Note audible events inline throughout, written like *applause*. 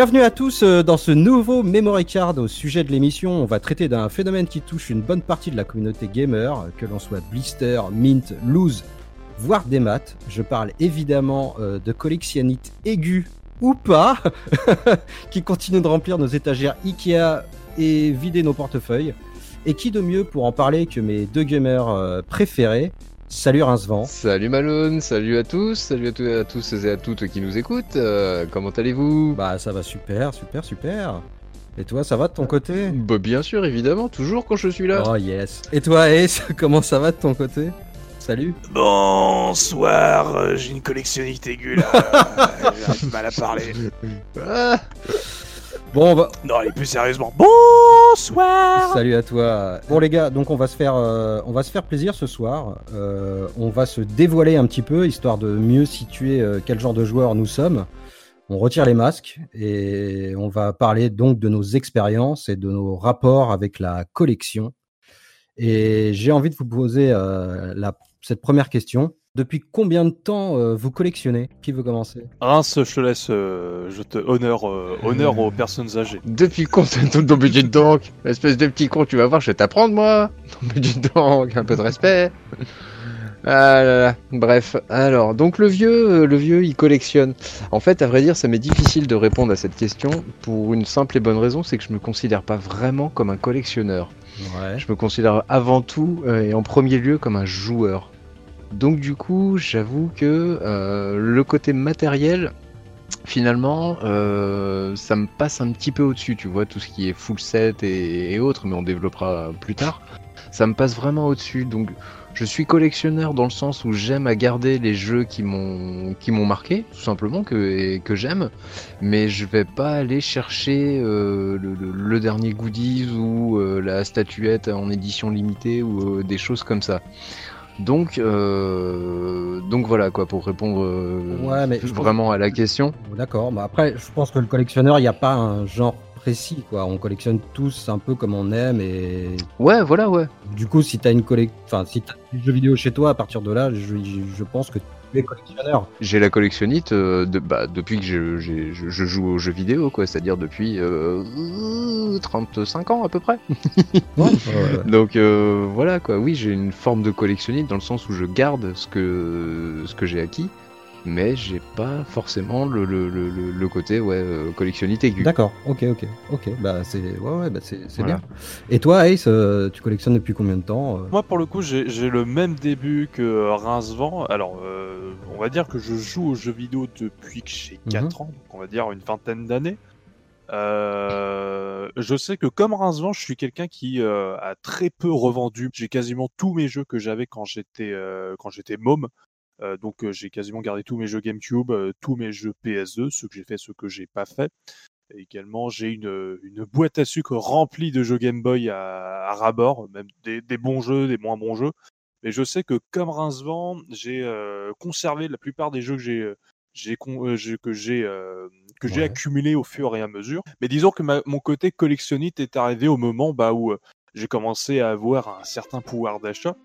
Bienvenue à tous euh, dans ce nouveau Memory Card. Au sujet de l'émission, on va traiter d'un phénomène qui touche une bonne partie de la communauté gamer, que l'on soit blister, mint, loose, voire des maths. Je parle évidemment euh, de collectionnite aigus ou pas, *laughs* qui continuent de remplir nos étagères Ikea et vider nos portefeuilles. Et qui de mieux pour en parler que mes deux gamers euh, préférés Salut Rincevent. Salut Malone, salut à tous, salut à, tous- à tous et à toutes qui nous écoutent. Euh, comment allez-vous? Bah ça va super, super, super. Et toi, ça va de ton côté? Bah, Bien sûr, évidemment, toujours quand je suis là. Oh yes. Et toi Ace, *laughs* comment ça va de ton côté? Salut. Bonsoir, euh, j'ai une collectionnite aiguë là. *laughs* j'ai du mal à parler. Ah, Bon, on va... Non, allez, plus sérieusement. Bonsoir salut à toi. Bon les gars, donc on va se faire, euh, on va se faire plaisir ce soir. Euh, on va se dévoiler un petit peu histoire de mieux situer euh, quel genre de joueurs nous sommes. On retire les masques et on va parler donc de nos expériences et de nos rapports avec la collection. Et j'ai envie de vous poser euh, la, cette première question. Depuis combien de temps euh, vous collectionnez? Qui veut commencer? Reims, je te laisse, euh, je te honneur, euh, honneur aux personnes âgées. Depuis quand ton budget donc Espèce de petit con, tu vas voir, je vais t'apprendre moi. Ton budget donc, un peu de respect. Ah là là. Bref, alors, donc le vieux, euh, le vieux, il collectionne. En fait, à vrai dire, ça m'est difficile de répondre à cette question pour une simple et bonne raison, c'est que je me considère pas vraiment comme un collectionneur. Ouais. Je me considère avant tout euh, et en premier lieu comme un joueur. Donc du coup, j'avoue que euh, le côté matériel, finalement, euh, ça me passe un petit peu au-dessus. Tu vois, tout ce qui est full set et, autres, mais on développera plus tard. Ça me passe vraiment au-dessus. Donc je suis collectionneur dans le sens où j'aime à garder les jeux qui m'ont marqué, tout simplement, que, que j'aime. Mais je vais pas aller chercher euh, le, dernier goodies ou la statuette en édition limitée ou des choses comme ça. Donc, euh, donc voilà quoi pour répondre euh, Ouais, mais je pense- vraiment à la question. D'accord. Bah après, je pense que le collectionneur, il n'y a pas un genre précis, quoi. On collectionne tous un peu comme on aime et Ouais, voilà, ouais. du coup, si t'as une collect... enfin, si t'as des jeux vidéo chez toi, à partir de là, je, je pense que J'ai la collectionnite euh, de, bah, depuis que je, j'ai- je, je joue aux jeux vidéo, quoi. C'est-à-dire depuis euh, 35 ans à peu près. *laughs* Ouais. *laughs* Donc euh, voilà quoi, oui j'ai une forme de collectionniste dans le sens où je garde ce que, ce que j'ai acquis, mais j'ai pas forcément le, le, le, le- le côté ouais, euh, collectionniste aigu. D'accord. Ok, ok, ok. Bah c'est, ouais, ouais, bah c'est, Voilà. bien. Et toi, Ace, euh, tu collectionnes depuis combien de temps euh Moi, pour le coup, j'ai j'ai le même début que euh, Rincevent. Alors, euh, on va dire que je joue aux jeux vidéo depuis que j'ai 4 ans, donc on va dire une vingtaine d'années. Euh, je sais que comme Rincevent, je suis quelqu'un qui euh, a très peu revendu. J'ai quasiment tous mes jeux que j'avais quand j'étais euh, quand j'étais môme. Euh, donc euh, j'ai quasiment gardé tous mes jeux GameCube, euh, tous mes jeux PS2, ceux que j'ai fait, ceux que j'ai pas fait. Et également, j'ai une, une boîte à sucre remplie de jeux Game Boy à, à ras-bord, même des, des bons jeux, des moins bons jeux. Mais je sais que comme Rincevent, j'ai conservé la plupart des jeux que j'ai euh, j'ai con- euh, j'ai- que j'ai euh, que j'ai Ouais. accumulé au fur et à mesure. Mais disons que ma- mon côté collectionniste est arrivé au moment bah, où euh, j'ai commencé à avoir un certain pouvoir d'achat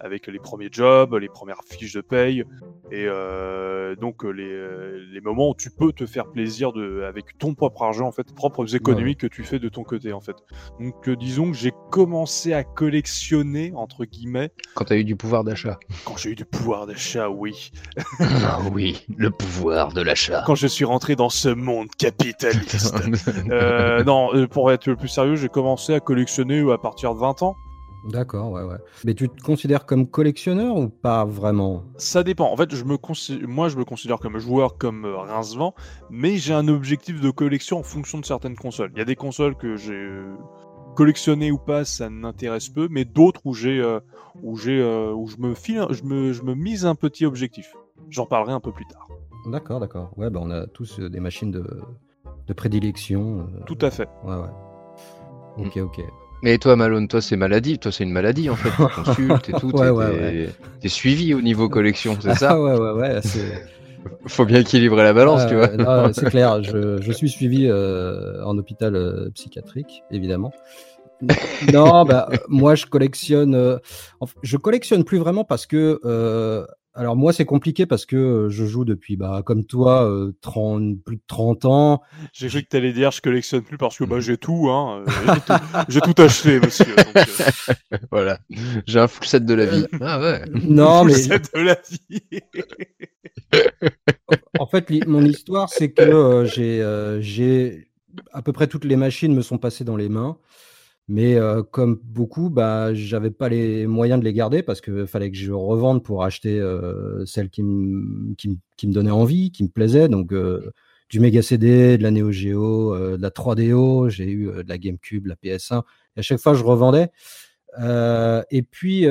avec les premiers jobs, les premières fiches de paye, et euh, donc euh, les, les moments où tu peux te faire plaisir de, avec ton propre argent, en fait, propres économies que tu fais de ton côté, en fait. Donc euh, disons que j'ai commencé à collectionner, entre guillemets, Quand t'as eu du pouvoir d'achat. quand j'ai eu du pouvoir d'achat, oui. Ah oui, le pouvoir de l'achat. Quand je suis rentré dans ce monde capitaliste. *laughs* Euh, non, euh, pour être le plus sérieux, j'ai commencé à collectionner à partir de 20 ans. D'accord, ouais, ouais. Mais tu te considères comme collectionneur ou pas vraiment? Ça dépend. En fait, je me moi, je me considère comme joueur, comme euh, Rincevent, mais j'ai un objectif de collection en fonction de certaines consoles. Il y a des consoles que j'ai euh, collectionnées ou pas, ça m'intéresse peu, mais d'autres où j'ai, euh, où j'ai, euh, où je me file, je me, je me mise un petit objectif. J'en parlerai un peu plus tard. D'accord, d'accord. Ouais, bah on a tous des machines de, de prédilection. Tout à fait. Ouais, ouais. Ok, ok. Mais toi Malone, toi c'est maladie, toi c'est une maladie en fait. *laughs* Tu consultes et tout, Ouais, t'es, ouais, t'es suivi au niveau collection, c'est ça Ah *laughs* ouais, ouais, ouais. c'est- *laughs* Faut bien équilibrer la balance, tu vois. non, c'est clair. Je, je suis suivi euh, en hôpital euh, psychiatrique, évidemment. Non, bah, moi, je collectionne. euh, je collectionne plus vraiment parce que alors moi c'est compliqué parce que euh, je joue depuis bah comme toi 30 euh, plus de 30 ans. J'ai cru que tu allais dire je collectionne plus parce que bah j'ai tout hein, *laughs* j'ai tout, acheté monsieur. *laughs* voilà, j'ai un full set de la vie. Ah ouais. *laughs* Non full mais set de la vie. en fait mon histoire c'est que j'ai j'ai à peu près toutes les machines me sont passées dans les mains. Mais comme beaucoup, bah, j'avais pas les moyens de les garder parce qu'il fallait que je revende pour acheter celles qui me qui, qui me donnaient envie, qui me plaisaient. Donc du Mega CD, de la Neo Geo, de la 3DO, j'ai eu de la GameCube, la PS1. Et à chaque fois, je revendais. et puis,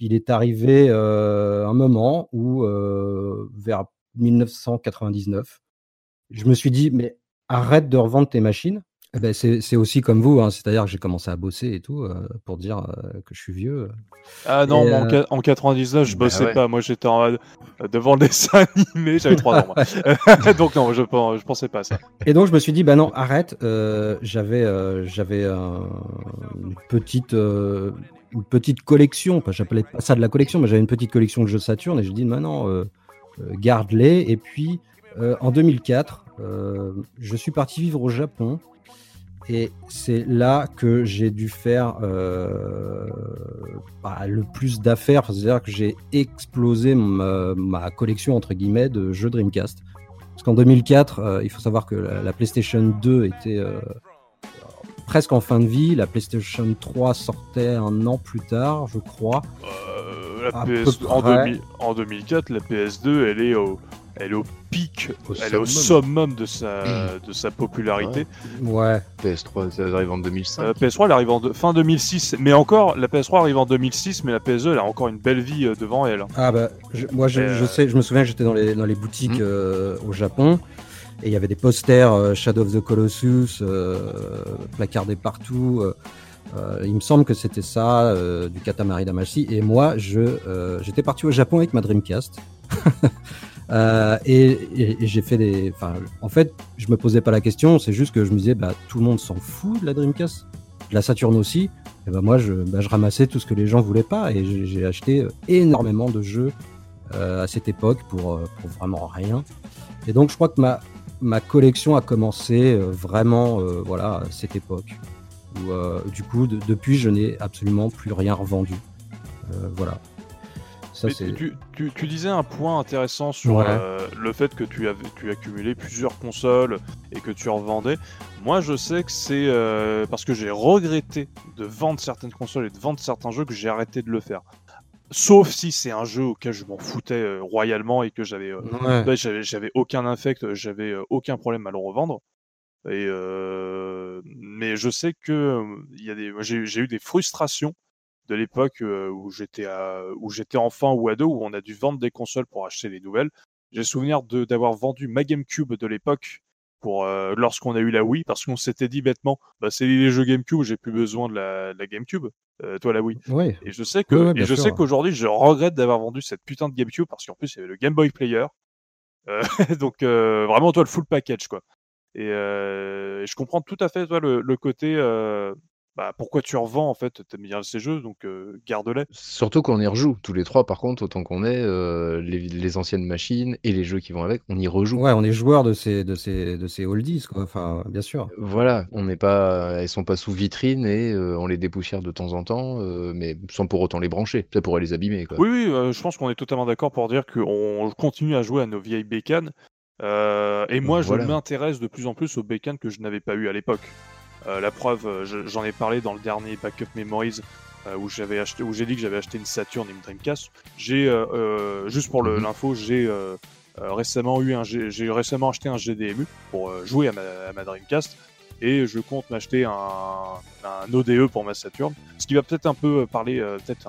il est arrivé un moment où, vers 1999, je me suis dit, mais arrête de revendre tes machines eh ben, c'est aussi comme vous, hein, c'est-à-dire que j'ai commencé à bosser et tout euh, pour dire euh, que je suis vieux. Ah non, euh, en, 99, je bah bossais pas. Moi, j'étais devant le *laughs* dessin animé, j'avais 3 ans. *laughs* *laughs* Donc non, je, je pensais pas à ça. Et donc je me suis dit, bah non, arrête. j'avais j'avais une petite une petite collection. J'appelais pas ça de la collection, mais j'avais une petite collection de jeux Saturn et je dis, maintenant, garde-les. Et puis en 2004, je suis parti vivre au Japon. Et c'est là que j'ai dû faire euh, bah, le plus d'affaires. C'est-à-dire que j'ai explosé ma, collection entre guillemets de jeux Dreamcast. Parce qu'en 2004, euh, il faut savoir que la, PlayStation 2 était euh, presque en fin de vie. La PlayStation 3 sortait un an plus tard, je crois. en, 2004, la PS2, elle est au, elle est au pic, elle est au summum de sa, mmh. de sa popularité. Ouais. PS3, ça arrive en 2005. Euh, PS3, elle arrive en fin 2006. Mais encore, la PS3 arrive en 2006, mais la PS2, elle a encore une belle vie euh, devant elle. Ah bah, moi, je, euh, sais, je me souviens que j'étais dans les, dans les boutiques mmh. au Japon. Et il y avait des posters Shadow of the Colossus placardés partout. il me semble que c'était ça, du Katamari Damacy. Et moi, je j'étais parti au Japon avec ma Dreamcast. *laughs* Euh, et, j'ai fait des. En fait, je me posais pas la question, c'est juste que je me disais, bah, tout le monde s'en fout de la Dreamcast, de la Saturn aussi. Et bah, moi, je, bah, ramassais tout ce que les gens voulaient pas et j'ai acheté euh, énormément de jeux euh, à cette époque pour, vraiment rien. Et donc, je crois que ma, ma collection a commencé vraiment voilà, à cette époque. Du coup, depuis, je n'ai absolument plus rien revendu. voilà tu, disais un point intéressant sur euh, le fait que tu avais tu accumulais plusieurs consoles et que tu revendais. Moi, je sais que c'est euh, parce que j'ai regretté de vendre certaines consoles et de vendre certains jeux que j'ai arrêté de le faire. Sauf si c'est un jeu auquel je m'en foutais euh, royalement et que j'avais j'avais aucun infect, j'avais aucun problème à le revendre. Et mais je sais que il y a des j'ai eu des frustrations de l'époque euh, où j'étais où j'étais enfant ou ado où on a dû vendre des consoles pour acheter les nouvelles. J'ai souvenir de d'avoir vendu ma GameCube de l'époque pour euh, lorsqu'on a eu la Wii parce qu'on s'était dit bêtement bah c'est les jeux GameCube j'ai plus besoin de la, la GameCube euh, toi la Wii. Et je sais que et je sais qu'aujourd'hui je regrette d'avoir vendu cette putain de GameCube parce qu'en plus il y avait le Game Boy Player. *laughs* Donc vraiment toi le full package quoi. Et, je comprends tout à fait toi le, le côté bah, pourquoi tu revends en fait T'aimes bien ces jeux, donc garde-les. Surtout qu'on y rejoue tous les trois. Par contre, autant qu'on est les, anciennes machines et les jeux qui vont avec, on y rejoue. Ouais, on est joueur de ces de ces de ces oldies, quoi. Enfin, bien sûr. Voilà, on n'est pas, elles sont pas sous vitrine et on les dépoussière de temps en temps, mais sans pour autant les brancher. Ça pourrait les abîmer, quoi. Oui, oui, je pense qu'on est totalement d'accord pour dire qu'on continue à jouer à nos vieilles bécanes. et moi, je m'intéresse de plus en plus aux bécanes que je n'avais pas eu à l'époque. Euh, la preuve, euh, j'en ai parlé dans le dernier Backup Memories euh, où j'avais acheté, où j'ai dit que j'avais acheté une Saturn et une Dreamcast. J'ai juste pour mhm. l'info, j'ai récemment eu un, j'ai récemment acheté un GDMU pour jouer à ma, Dreamcast et je compte m'acheter un, un, ODE pour ma Saturn, ce qui va peut-être un peu parler, peut-être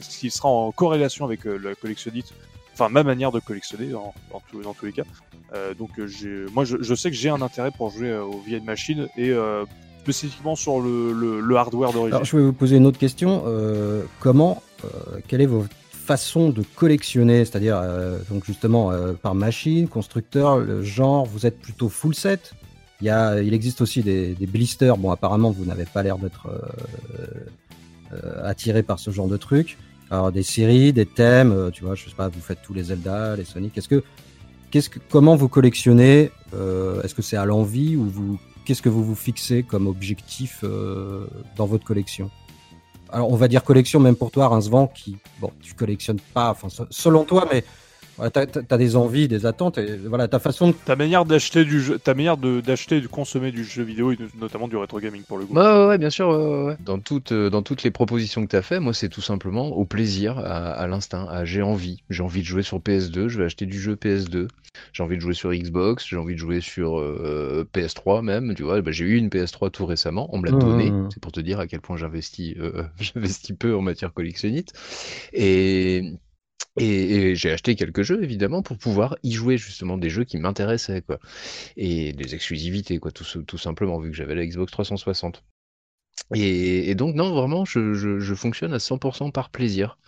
ce qui sera en corrélation avec la collectionnite, enfin ma manière de collectionner dans, dans tous les cas. Euh, donc euh, moi je, sais que j'ai un intérêt pour jouer euh, aux vieilles machines et spécifiquement sur le, hardware d'origine. Alors je vais vous poser une autre question. comment, quelle est votre façon de collectionner, c'est-à-dire donc justement par machine, constructeur, le genre, vous êtes plutôt full set? Il existe aussi des, des blisters. Bon, apparemment, vous n'avez pas l'air d'être attiré par ce genre de truc. Alors des séries, des thèmes, euh, tu vois, je sais pas, vous faites tous les Zelda, les Sonic. Est-ce que, qu'est-ce que, comment vous collectionnez euh, Est-ce que c'est à l'envie ou vous, qu'est-ce que vous vous fixez comme objectif euh, dans votre collection? Alors on va dire collection même pour toi, Rincevent, qui, bon, tu collectionnes pas, enfin se- selon toi, mais voilà, t'as, t'as- t'as des envies, des attentes, et voilà, ta façon de Ta manière d'acheter du jeu, ta manière de- d'acheter et de consommer du jeu vidéo, et de- notamment du rétro gaming pour le coup. Ouais, ouais, ouais, bien sûr. ouais, ouais, ouais. Dans, toutes, euh, dans toutes les propositions que tu as fait, moi, c'est tout simplement au plaisir, à, à l'instinct, à j'ai envie. J'ai envie de jouer sur PS2, je vais acheter du jeu PS2. J'ai envie de jouer sur Xbox, j'ai envie de jouer sur euh, PS3 même. Tu vois, bah, j'ai eu une PS3 tout récemment, on me l'a Mmh, donnée. mmh. C'est pour te dire à quel point j'investis euh, *laughs* j'investis peu en matière collectionnite. Et. Et, j'ai acheté quelques jeux évidemment pour pouvoir y jouer justement des jeux qui m'intéressaient quoi et des exclusivités quoi tout, simplement vu que j'avais la Xbox 360 et, donc, non, vraiment, je fonctionne à 100% par plaisir.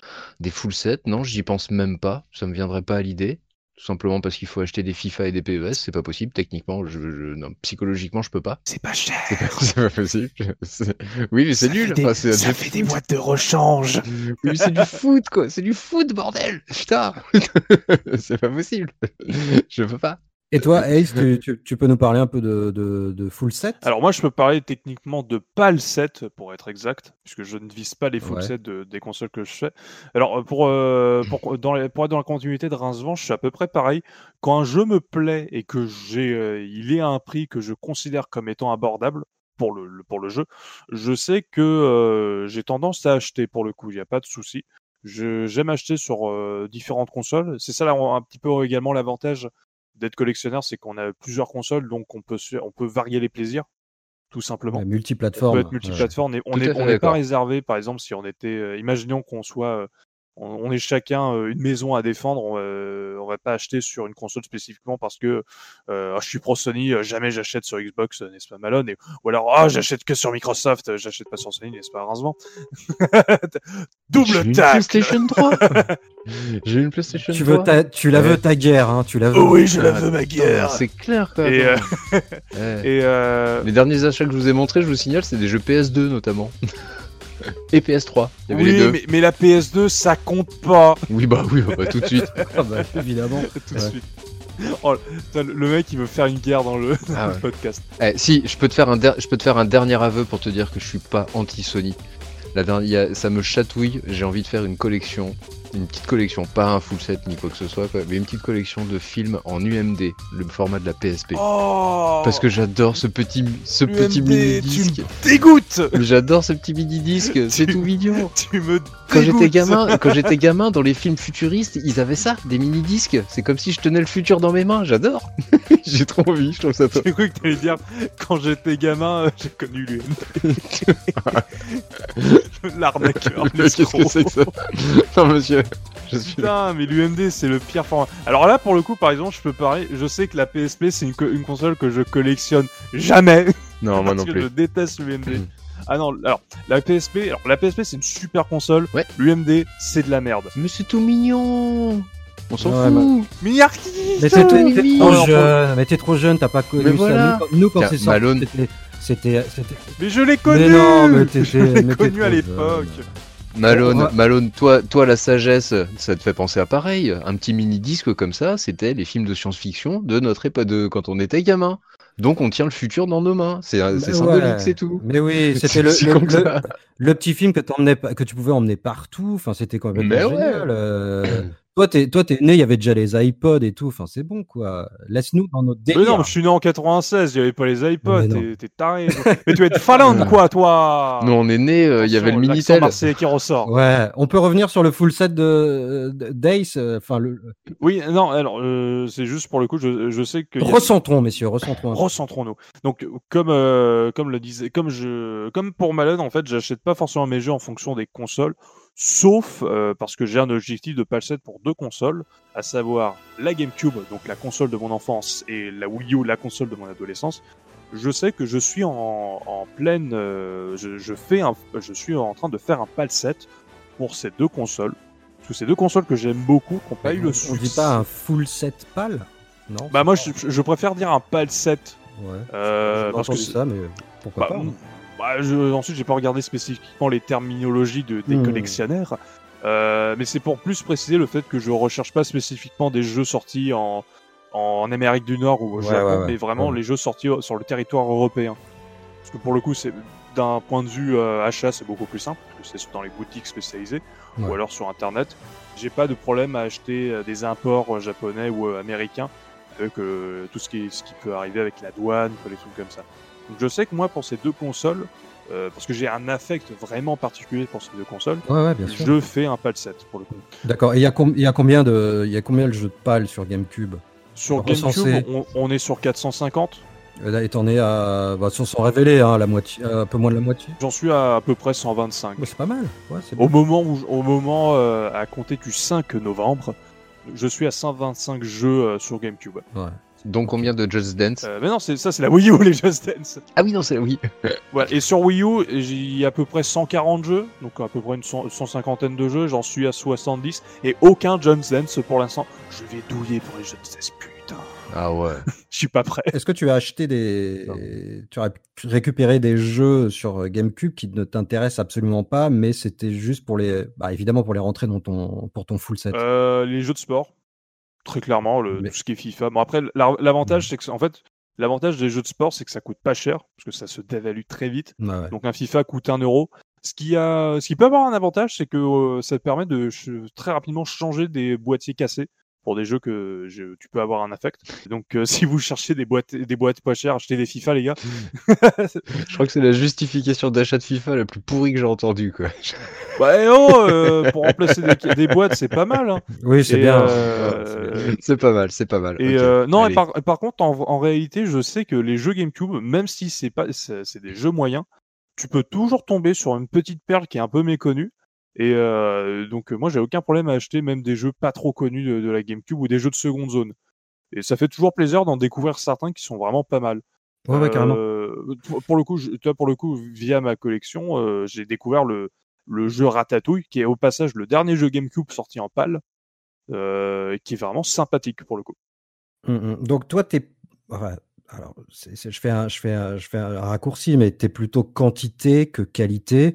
Des full sets, non, j'y pense même pas. Ça me viendrait pas à l'idée. Tout simplement parce qu'il faut acheter des FIFA et des PES. C'est pas possible. Techniquement, je, je- non, psychologiquement, je peux pas. C'est pas cher. C'est pas, *laughs* c'est pas possible. C'est- Oui, mais c'est nul. des- Enfin, ça fait des boîtes de rechange. *laughs* Oui, c'est du foot, quoi. C'est du foot, bordel. Putain. *laughs* c'est pas possible. Je peux pas. Et toi, Ace, tu, tu- tu peux nous parler un peu de, de, de full set? Alors moi, je peux parler techniquement de PAL 7 pour être exact, puisque je ne vise pas les full Ouais. sets de- des consoles que je fais. Alors euh, pour euh, pour, dans les- pour être dans la continuité de Rincevent, je suis à peu près pareil. Quand un jeu me plaît et que j'ai euh, il est à un prix que je considère comme étant abordable pour le, pour le jeu, je sais que euh, j'ai tendance à acheter pour le coup. Il n'y a pas de souci. J'aime acheter sur euh, différentes consoles. C'est ça là, un petit peu également l'avantage d'être collectionneur, c'est qu'on a plusieurs consoles, donc on peut, se- on peut varier les plaisirs, tout simplement. Ouais, On multiplateforme. peut être multiplateforme. et on n'est pas réservé, par exemple, si on était, euh, imaginons qu'on soit, euh, on, on est chacun euh, une maison à défendre, on, euh, on va pas acheter sur une console spécifiquement parce que euh, Ah, je suis pro Sony, jamais j'achète sur Xbox, n'est-ce pas Malone et, Ou alors ah j'achète que sur Microsoft, j'achète pas sur Sony, n'est-ce pas Rincevent *laughs* J'ai Double une tac. PlayStation 3. *laughs* J'ai une PlayStation Tu, veux 3. ta, tu la veux Ouais. ta guerre, hein, tu la veux. Oh oui, je la Ah, veux ma guerre. C'est clair, quoi. Et, euh, *laughs* Ouais. Et euh, Les derniers achats que je vous ai montrés, je vous signale, c'est des jeux PS2 notamment. Et PS3. Il y avait les oui, deux. mais, mais la PS2 ça compte pas. Oui, bah oui, bah, bah, tout de suite. *laughs* Ah bah, évidemment. tout de Ouais. suite. Oh, putain, le mec il veut faire une guerre dans le, *laughs* dans Ah ouais. podcast. Eh, si, je peux, te faire un der- je peux te faire un dernier aveu pour te dire que je suis pas anti-Sony. La dernière, ça me chatouille, j'ai envie de faire une collection, une petite collection, pas un full set ni quoi que ce soit, quoi, mais une petite collection de films en UMD, le format de la PSP. Oh Parce que j'adore ce petit, ce petit mini tu disque. dégoûtes J'adore ce petit mini disque, *laughs* c'est tout mignon. Tu me Quand j'étais gamin, quand j'étais gamin, dans les films futuristes, ils avaient ça, des mini disques. C'est comme si je tenais le futur dans mes mains. J'adore. *laughs* J'ai trop envie. Je trouve ça. J'ai cru que t'allais dire quand j'étais gamin, euh, j'ai connu l'UMD. *laughs* L'arnaqueur, Qu'est-ce que c'est que ça? Non, monsieur. *laughs* Je suis. Putain, mais l'UMD c'est le pire format. Alors là, pour le coup, par exemple, je peux parler. Je sais que la PSP c'est une, co- une console que je collectionne jamais. Non, moi *laughs* parce non que plus. je déteste l'UMD. Mm. ah non, alors la PSP, alors la PSP c'est une super console. Ouais. L'UMD c'est de la merde. Mais c'est tout mignon. On s'en Ouais, fout. Milliardi Mais t'es trop jeune, mais t'es trop jeune, t'as pas connu ça. Nous, quand- Nous, quand Tiens, c'est sorti, Malone. c'était- Mais je l'ai connu. Mais non, *laughs* mais t'étais- connu à l'époque. Malone, Ouais. Malone, toi, toi, la sagesse, ça te fait penser à pareil. Un petit mini disque comme ça, c'était les films de science-fiction de notre époque, de quand on était gamin. Donc on tient le futur dans nos mains. C'est Bah ouais. symbolique, c'est tout. Mais oui, *laughs* c'était le, petit film que, tu pouvais emmener partout. Enfin, c'était Mais ouais. génial. euh. *clears throat* toi, t'es toi, t'es né, il y avait déjà les iPods et tout. Enfin, c'est bon, quoi. Laisse-nous dans notre Mais délire. non, mais je suis né en 96, il n'y avait pas les iPods, non. t'es t'es taré. mais tu vas être *laughs* Finlande, quoi, toi Nous on est né, euh, il y avait le Minitel. marseillais qui ressort. Ouais, on peut revenir sur le full set de de- d'Ace. euh, Enfin, le Oui, non, alors, euh, c'est juste pour le coup, je, je sais que. a- recentrons, messieurs, recentrons. Recentrons-nous. Donc, comme, euh, comme le disait, comme je, comme pour Malone, en fait, j'achète pas forcément mes jeux en fonction des consoles, sauf euh, parce que j'ai un objectif de PAL 7 pour deux consoles, à savoir la GameCube, donc la console de mon enfance, et la Wii U, la console de mon adolescence. Je sais que je suis en, en pleine, euh, je, je fais un, je suis en train de faire un PAL 7 pour ces deux consoles. Que ces deux consoles que j'aime beaucoup, qui n'ont pas eu le on succès. dit pas un full set pâle Non Bah moi, je, je préfère dire un PAL 7 Ouais. euh, parce que ça, mais pourquoi bah, pas hein. Bah, je, ensuite, j'ai pas regardé spécifiquement les terminologies de, des Hmm. collectionneurs, Euh, mais c'est pour plus préciser le fait que je recherche pas spécifiquement des jeux sortis en, en Amérique du Nord ou au Ouais, Japon, ouais, ouais. mais vraiment Ouais. les jeux sortis sur le territoire européen. Parce que pour le coup, c'est d'un point de vue euh, achat, c'est beaucoup plus simple, parce que c'est dans les boutiques spécialisées ou alors sur Internet. J'ai pas de problème à acheter euh, des imports japonais ou américains avec euh, tout ce qui, ce qui peut arriver avec la douane, les trucs comme ça. Donc je sais que moi, pour ces deux consoles, euh, parce que j'ai un affect vraiment particulier pour ces deux consoles, Ouais, ouais, bien sûr. je fais un PAL 7 pour le coup. D'accord. Et il y, a y combien de, y a combien de jeux de PAL sur GameCube? Sur Recensé. GameCube, on, on est sur 450. Euh, Là, étant né à, bah, sont révélés, hein, la moitié, euh, un peu moins de la moitié. J'en suis à à peu près 125. Bah, c'est pas mal. Au moment où, au moment euh, à compter du 5 novembre, je suis à 125 jeux euh, sur GameCube. Ouais. Donc combien de Just Dance Euh, mais non, c'est ça, c'est la Wii U *laughs* les Just Dance. Ah oui, non, c'est *laughs* oui. Voilà. Et sur Wii U, j'ai à peu près 140 jeux, donc à peu près une cinquantaine de jeux. J'en suis à 70 et aucun Just Dance pour l'instant. Je vais douiller pour les Just Dance, putain. Ah ouais. *laughs* Je suis pas prêt. Est-ce que tu as acheté des, Non. tu as récupéré des jeux sur euh, GameCube qui ne t'intéressent absolument pas, mais c'était juste pour les, bah, évidemment pour les rentrer dans ton, pour ton full set? Euh, les jeux de sport, très clairement, le, Mais- tout ce qui est FIFA. Bon après, la- l'avantage c'est que en fait, l'avantage des jeux de sport c'est que ça coûte pas cher parce que ça se dévalue très vite. Ouais. Donc un FIFA coûte 1 euro. Ce qui a, ce qui peut avoir un avantage, c'est que euh, ça te permet de très rapidement changer des boîtiers cassés pour des jeux que je- tu peux avoir un affect. Donc euh, *laughs* si vous cherchez des boîtes, des boîtes pas chères, achetez des FIFA les gars. *laughs* Je crois que c'est la justification d'achat de FIFA la plus pourrie que j'ai entendue, quoi. *laughs* bah eh oh, euh, pour remplacer des, des boîtes, c'est pas mal. Hein. Oui, c'est bien. euh, C'est pas mal, c'est pas mal. Et euh, non, et par, par contre, en, en réalité, je sais que les jeux GameCube, même si c'est pas, c'est c'est des jeux moyens, tu peux toujours tomber sur une petite perle qui est un peu méconnue. Et euh, donc, euh, moi, j'ai aucun problème à acheter même des jeux pas trop connus de, de la GameCube ou des jeux de seconde zone. Et ça fait toujours plaisir d'en découvrir certains qui sont vraiment pas mal. Ouais, ouais, carrément. Euh, pour, le coup, je, toi, pour le coup, via ma collection, euh, j'ai découvert le, le jeu Ratatouille, qui est au passage le dernier jeu GameCube sorti en PAL, qui est vraiment sympathique pour le coup. Mm, mm. Donc toi, t'es, ouais, alors je fais un, je fais un, je fais un raccourci, mais t'es plutôt quantité que qualité.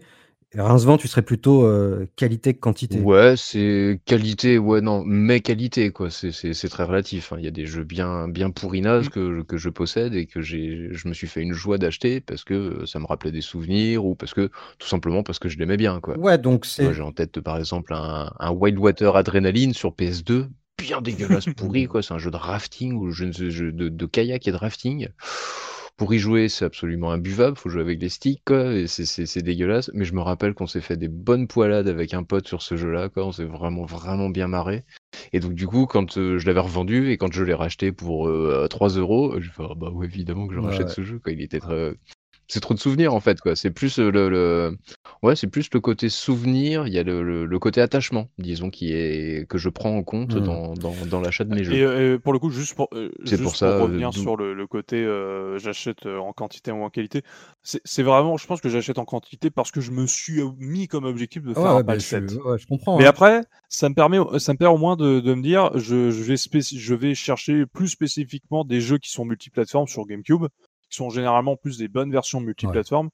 Rincevent, tu serais plutôt euh, qualité que quantité? Ouais, c'est qualité, ouais, non, mais qualité, quoi. C'est, c'est, c'est très relatif. hein. Il y a des jeux bien, bien nazes que, que je possède et que j'ai, je me suis fait une joie d'acheter parce que euh, ça me rappelait des souvenirs ou parce que, tout simplement parce que je l'aimais bien, quoi. Ouais, donc Moi, c'est. j'ai en tête, par exemple, un, un Wild Water Adrenaline sur PS2, bien dégueulasse pourri, *laughs* quoi. C'est un jeu de rafting ou je ne sais, jeu de, de kayak et de rafting. Pour y jouer, c'est absolument imbuvable, faut jouer avec les sticks, quoi, et c'est, c'est, c'est dégueulasse. Mais je me rappelle qu'on s'est fait des bonnes poilades avec un pote sur ce jeu-là, quoi. On s'est vraiment, vraiment bien marré. Et donc, du coup, quand euh, je l'avais revendu et quand je l'ai racheté pour euh, 3 euros, je fais, ah bah ouais, évidemment que je rachète ouais. ce jeu, quoi. Il était très, c'est trop de souvenirs en fait quoi. C'est plus euh, le, le... ouais, c'est plus le côté souvenir. Il y a le, le, le côté attachement, disons, qui est que je prends en compte Mhm. dans, dans, dans l'achat de mes jeux. Et, euh, pour le coup, juste pour, euh, C'est juste pour ça, revenir euh, sur le, le côté euh, j'achète en quantité ou en qualité, c'est c'est vraiment, je pense que j'achète en quantité parce que je me suis mis comme objectif de faire Ouais, un bah, je, 7. ouais, je comprends. Mais hein. après, ça me permet, ça me permet au moins de, de me dire, je, je, vais je vais chercher plus spécifiquement des jeux qui sont multiplateformes sur GameCube, qui sont généralement plus des bonnes versions multiplateformes.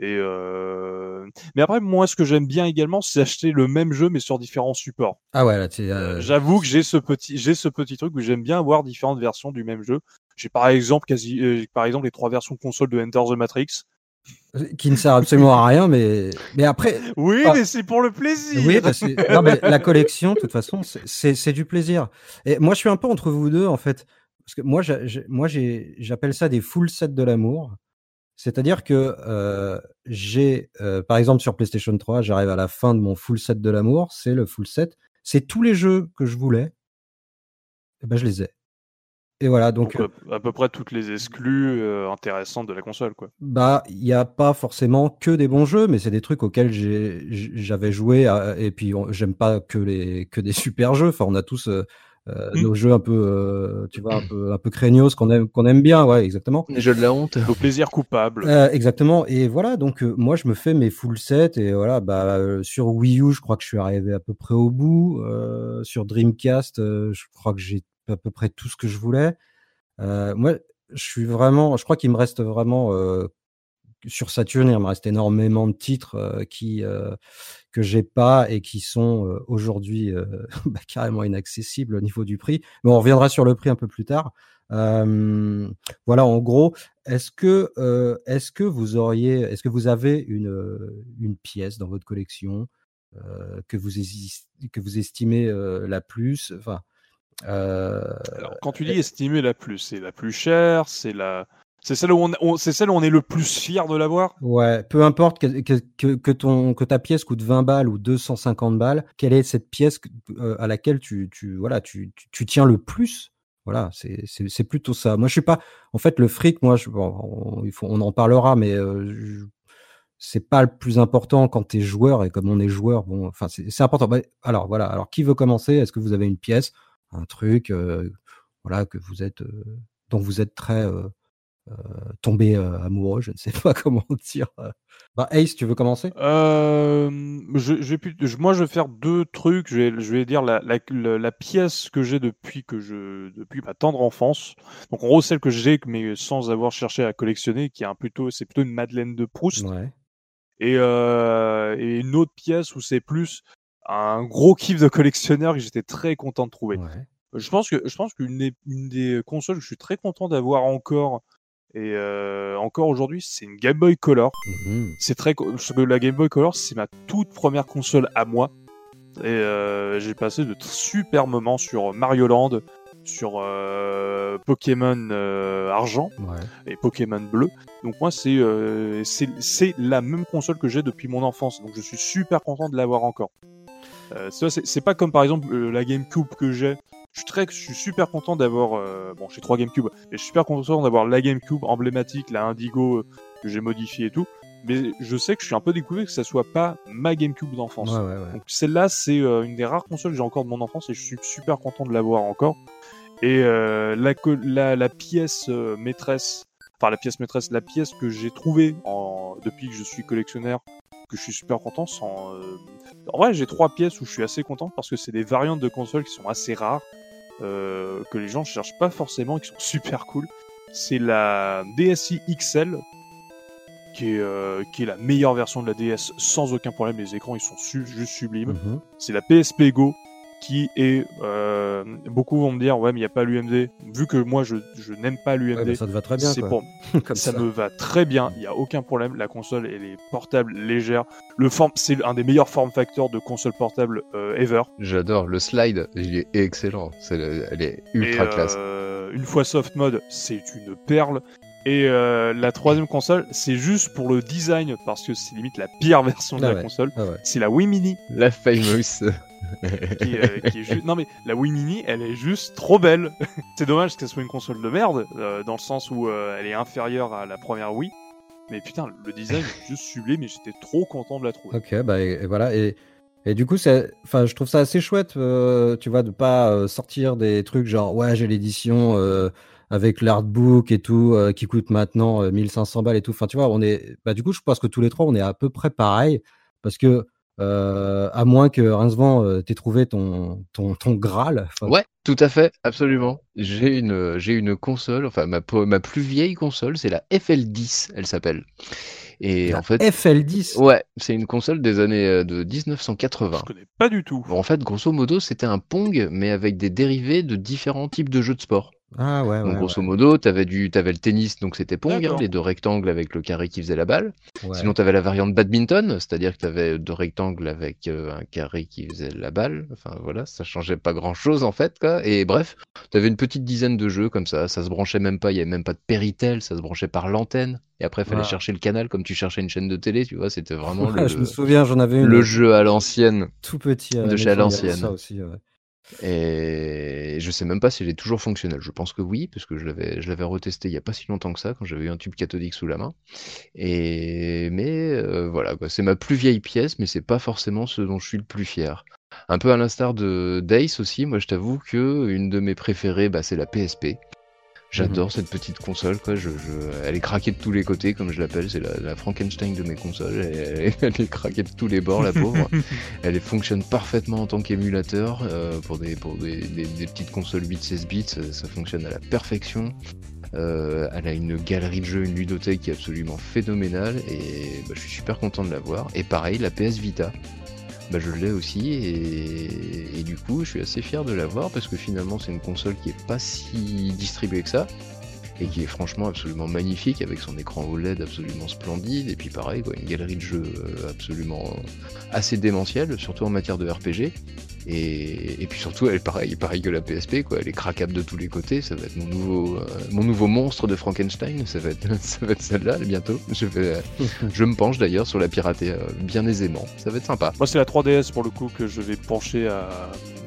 Et euh... Mais après, moi, ce que j'aime bien également, c'est acheter le même jeu mais sur différents supports. Ah ouais, là. Euh, euh, J'avoue que j'ai ce petit, j'ai ce petit truc où j'aime bien avoir différentes versions du même jeu. J'ai par exemple quasi, euh, par exemple les trois versions console de Enter the Matrix. qui ne sert absolument à rien, mais mais après, *laughs* Oui, mais c'est pour le plaisir. Oui, parce que- non, mais la collection, de toute façon, c'est du plaisir. Et moi, je suis un peu entre vous deux, en fait. Parce que moi, j'appelle ça des full sets de l'amour. C'est-à-dire que euh, j'ai, euh, par exemple, sur PlayStation 3, j'arrive à la fin de mon full set de l'amour. C'est le full set. C'est tous les jeux que je voulais. Et ben, je les ai. Et voilà, donc, Donc, euh, à peu près toutes les exclus euh, intéressantes de la console, quoi. bah, il n'y a pas forcément que des bons jeux, mais c'est des trucs auxquels j'avais joué. à- et puis, j'aime pas que les que des *laughs* super jeux. Enfin, on a tous euh, euh, Mm. nos jeux un peu, euh, tu vois, un peu un peu craignos qu'on aime qu'on aime bien. Ouais, exactement. Les jeux de la honte. Au plaisir coupable. Euh, exactement. Et voilà, donc euh, moi je me fais mes full sets et voilà, bah euh, sur Wii U, je crois que je suis arrivé à peu près au bout. Euh, sur Dreamcast, euh, je crois que j'ai à peu près tout ce que je voulais. Euh, moi, je suis vraiment, je crois qu'il me reste vraiment euh, sur Saturn, il me reste énormément de titres qui que j'ai pas et qui sont aujourd'hui *laughs* bah, carrément inaccessibles au niveau du prix. Mais on reviendra sur le prix un peu plus tard. voilà, en gros, est-ce que est-ce que vous auriez, est-ce que vous avez une une pièce dans votre collection que vous que vous estimez la plus, enfin. Alors, quand tu dis estimer la plus, c'est la plus chère, c'est la c'est celle, où on, est le plus fier de l'avoir Ouais, peu importe que, que, que, ton, que ta pièce coûte 20 balles ou 250 balles, quelle est cette pièce euh, à laquelle tu, tu, voilà, tu, tu, tiens le plus? Voilà, c'est, plutôt ça. Moi, je suis pas. En fait, le fric, moi, je, on, il faut, on en parlera, mais euh, c'est pas le plus important quand tu es joueur et comme on est joueur, bon, enfin, c'est, important. Alors voilà. Alors, qui veut commencer? Est-ce que vous avez une pièce, un truc, euh, voilà, que vous êtes, dont vous êtes très euh, tomber euh, amoureux, je ne sais *laughs* pas comment dire. Euh. Bah, Ace, tu veux commencer? Je, je Moi, je vais faire deux trucs. Je vais, je vais dire la, la, pièce que j'ai depuis que je depuis ma tendre enfance. Donc, en gros, celle que j'ai, mais sans avoir cherché à collectionner, qui est un plutôt, c'est plutôt une Madeleine de Proust. Et, et, une autre pièce où c'est plus un gros kiff de collectionneur que j'étais très content de trouver. Je pense que je pense qu'une une des consoles que je suis très content d'avoir encore et euh, encore aujourd'hui, c'est une Game Boy Color. Mmh c'est très la Game Boy Color, c'est ma toute première console à moi. Et euh, j'ai passé de super moments sur Mario Land, sur euh, Pokémon Argent et Pokémon Bleu. Donc moi, c'est c'est la même console que j'ai depuis mon enfance. Donc je suis super content de l'avoir encore. c'est pas comme par exemple la GameCube que j'ai je suis très, je suis super content d'avoir, euh, bon, j'ai trois GameCube, mais je suis super content d'avoir la GameCube emblématique, la Indigo euh, que j'ai modifiée et tout. Mais je sais que je suis un peu découvert que ça soit pas ma GameCube d'enfance. Donc celle-là, c'est euh, une des rares consoles que j'ai encore de mon enfance et je suis super content de l'avoir encore. Et la, la, la, pièce maîtresse, enfin la pièce maîtresse, la pièce que j'ai trouvée en, depuis que je suis collectionneur, que je suis super content. Sans, En vrai, j'ai trois pièces où je suis assez content parce que c'est des variantes de consoles qui sont assez rares. Euh, que les gens cherchent pas forcément, qui sont super cool. C'est la DSi XL, qui est, euh, qui est la meilleure version de la DS sans aucun problème. Les écrans ils sont juste sublimes. Mhm. C'est la PSP Go qui est euh, beaucoup vont me dire ouais mais il n'y a pas l'UMD vu que moi je, je n'aime pas l'UMD ça te va très bien c'est pour *laughs* ça, ça, me va très bien il n'y a aucun problème. La console elle est portable légère. Le form c'est un des meilleurs form factors de console portable euh, ever. J'adore. Le slide il est excellent. Elle est ultra classe. euh, une fois soft mode c'est une perle et euh, la troisième console, c'est juste pour le design, parce que c'est limite la pire *laughs* version de ah la console. Ah c'est la Wii Mini. La famous. Euh, non mais la Wii Mini, elle est juste trop belle. *laughs* c'est dommage que ce soit une console de merde, euh, dans le sens où elle est inférieure à la première Wii. Mais putain, le design est juste sublime et j'étais trop content de la trouver. Ok, bah et, voilà. Et, et du coup, enfin, je trouve ça assez chouette, tu vois, de pas sortir des trucs genre ouais, j'ai l'édition avec l'artbook et tout, euh, qui coûte maintenant 1500 euh, balles et tout. Enfin, tu vois, on est, bah, du coup, je pense que tous les trois, on est à peu près pareil, parce que, euh, à moins que Rincevent euh, t'ait trouvé ton, ton, ton Graal. Ouais, tout à fait, absolument. J'ai une, j'ai une console, enfin, ma, ma plus vieille console, c'est la FL10, elle s'appelle. Et en fait, FL10. Ouais, c'est une console des années de 1980. Je connais pas du tout. en fait, grosso modo, c'était un Pong, mais avec des dérivés de différents types de jeux de sport. Ah ouais, donc, grosso modo, tu avais, du, avais le tennis, donc c'était Pong, hein, les deux rectangles avec le carré qui faisait la balle. Sinon, tu avais la variante badminton, c'est-à-dire que tu avais deux rectangles avec euh, un carré qui faisait la balle. Enfin voilà, ça changeait pas grand-chose en fait. Quoi. Et bref, tu avais une petite dizaine de jeux comme ça, ça se branchait même pas, il y avait même pas de Péritel, ça se branchait par l'antenne. Et après, il fallait chercher le canal comme tu cherchais une chaîne de télé, tu vois, c'était vraiment *laughs* le, je me souviens, j'en avais le jeu à l'ancienne. Tout petit. de chez à l'ancienne. Et je sais même pas si elle est toujours fonctionnelle. Je pense que oui, parce que je l'avais, retesté il y a pas si longtemps que ça, quand j'avais eu un tube cathodique sous la main. Et mais euh, voilà, c'est ma plus vieille pièce, mais c'est pas forcément ce dont je suis le plus fier. Un peu à l'instar de Dace aussi, moi je t'avoue que une de mes préférées, bah, c'est la PSP. J'adore cette petite console, quoi. Je, je- Elle est craquée de tous les côtés, comme je l'appelle. C'est la, la Frankenstein de mes consoles. Elle, elle- *laughs* elle est craquée de tous les bords, la pauvre. *laughs* Elle fonctionne parfaitement en tant qu'émulateur. euh, pour des, pour des, des- des petites consoles 8-16 bits, ça, ça fonctionne à la perfection. Euh, elle a une galerie de jeux, une ludothèque qui est absolument phénoménale. Et bah, je suis super content de l'avoir. Et pareil, la PS Vita. Bah, je l'ai aussi et, du coup je suis assez fier de l'avoir parce que finalement c'est une console qui est pas si distribuée que ça et qui est franchement absolument magnifique avec son écran OLED absolument splendide et puis pareil quoi, une galerie de jeux euh, absolument assez démentielle surtout en matière de RPG et, et puis surtout elle est pareil, pareil que la PSP quoi, elle est craquable de tous les côtés, ça va être mon nouveau, euh, mon nouveau monstre de Frankenstein, ça va être, *laughs* ça va être celle-là bientôt. Je, vais, euh, je me penche d'ailleurs sur la pirater euh, bien aisément, ça va être sympa. Moi, c'est la 3DS pour le coup que je vais pencher à,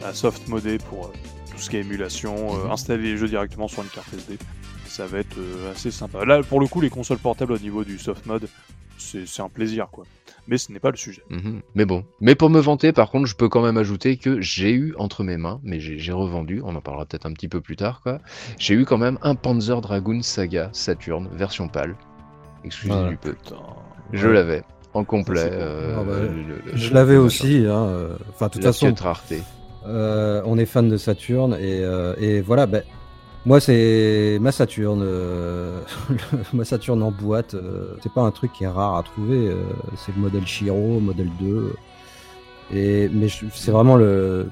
à soft pour tout ce qui est émulation, Mhm. installer les jeux directement sur une carte SD. Ça va être euh, assez sympa. Là, pour le coup, les consoles portables au niveau du soft mode, c'est un plaisir quoi. Mais ce n'est pas le sujet. Mhm. Mais bon, mais pour me vanter, par contre, je peux quand même ajouter que j'ai eu entre mes mains, mais j'ai revendu, on en parlera peut-être un petit peu plus tard, quoi. J'ai eu quand même un Panzer Dragoon Saga Saturn version PAL, exclusif Ouais. du peu. Putain. Je Ouais. l'avais en complet. Euh, Ah bah, le- le- Je l'avais aussi. hein, euh, Enfin, de toute La façon, euh, on est fan de Saturn et, euh, et voilà. Ben, moi, c'est ma Saturn. euh, *laughs* ma Saturn en boîte. euh, c'est pas un truc qui est rare à trouver. euh, c'est le modèle Shiro, modèle 2. Et mais je- c'est vraiment le.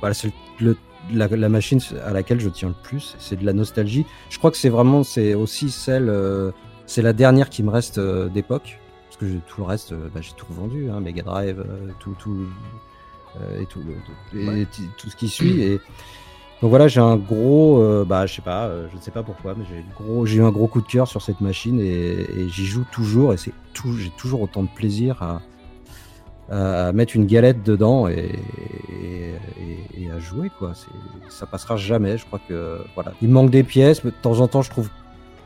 Voilà, c'est le, la, la machine à laquelle je tiens le plus. C'est de la nostalgie. Je crois que c'est vraiment, c'est aussi celle. euh, c'est la dernière qui me reste euh, d'époque. Parce que tout le reste, euh, bah, j'ai tout vendu. Hein, Mega Drive, euh, tout, tout, euh, et tout, le- et Ouais. t- tout ce qui suit. Et donc voilà, j'ai un gros, euh, bah je sais pas, euh, je ne sais pas pourquoi, mais j'ai gros, j'ai eu un gros coup de cœur sur cette machine et, et j'y joue toujours et c'est tout, j'ai toujours autant de plaisir à, à mettre une galette dedans et, et, et- et à jouer quoi. Ça passera jamais. Je crois que voilà, il manque des pièces, mais de temps en temps je trouve.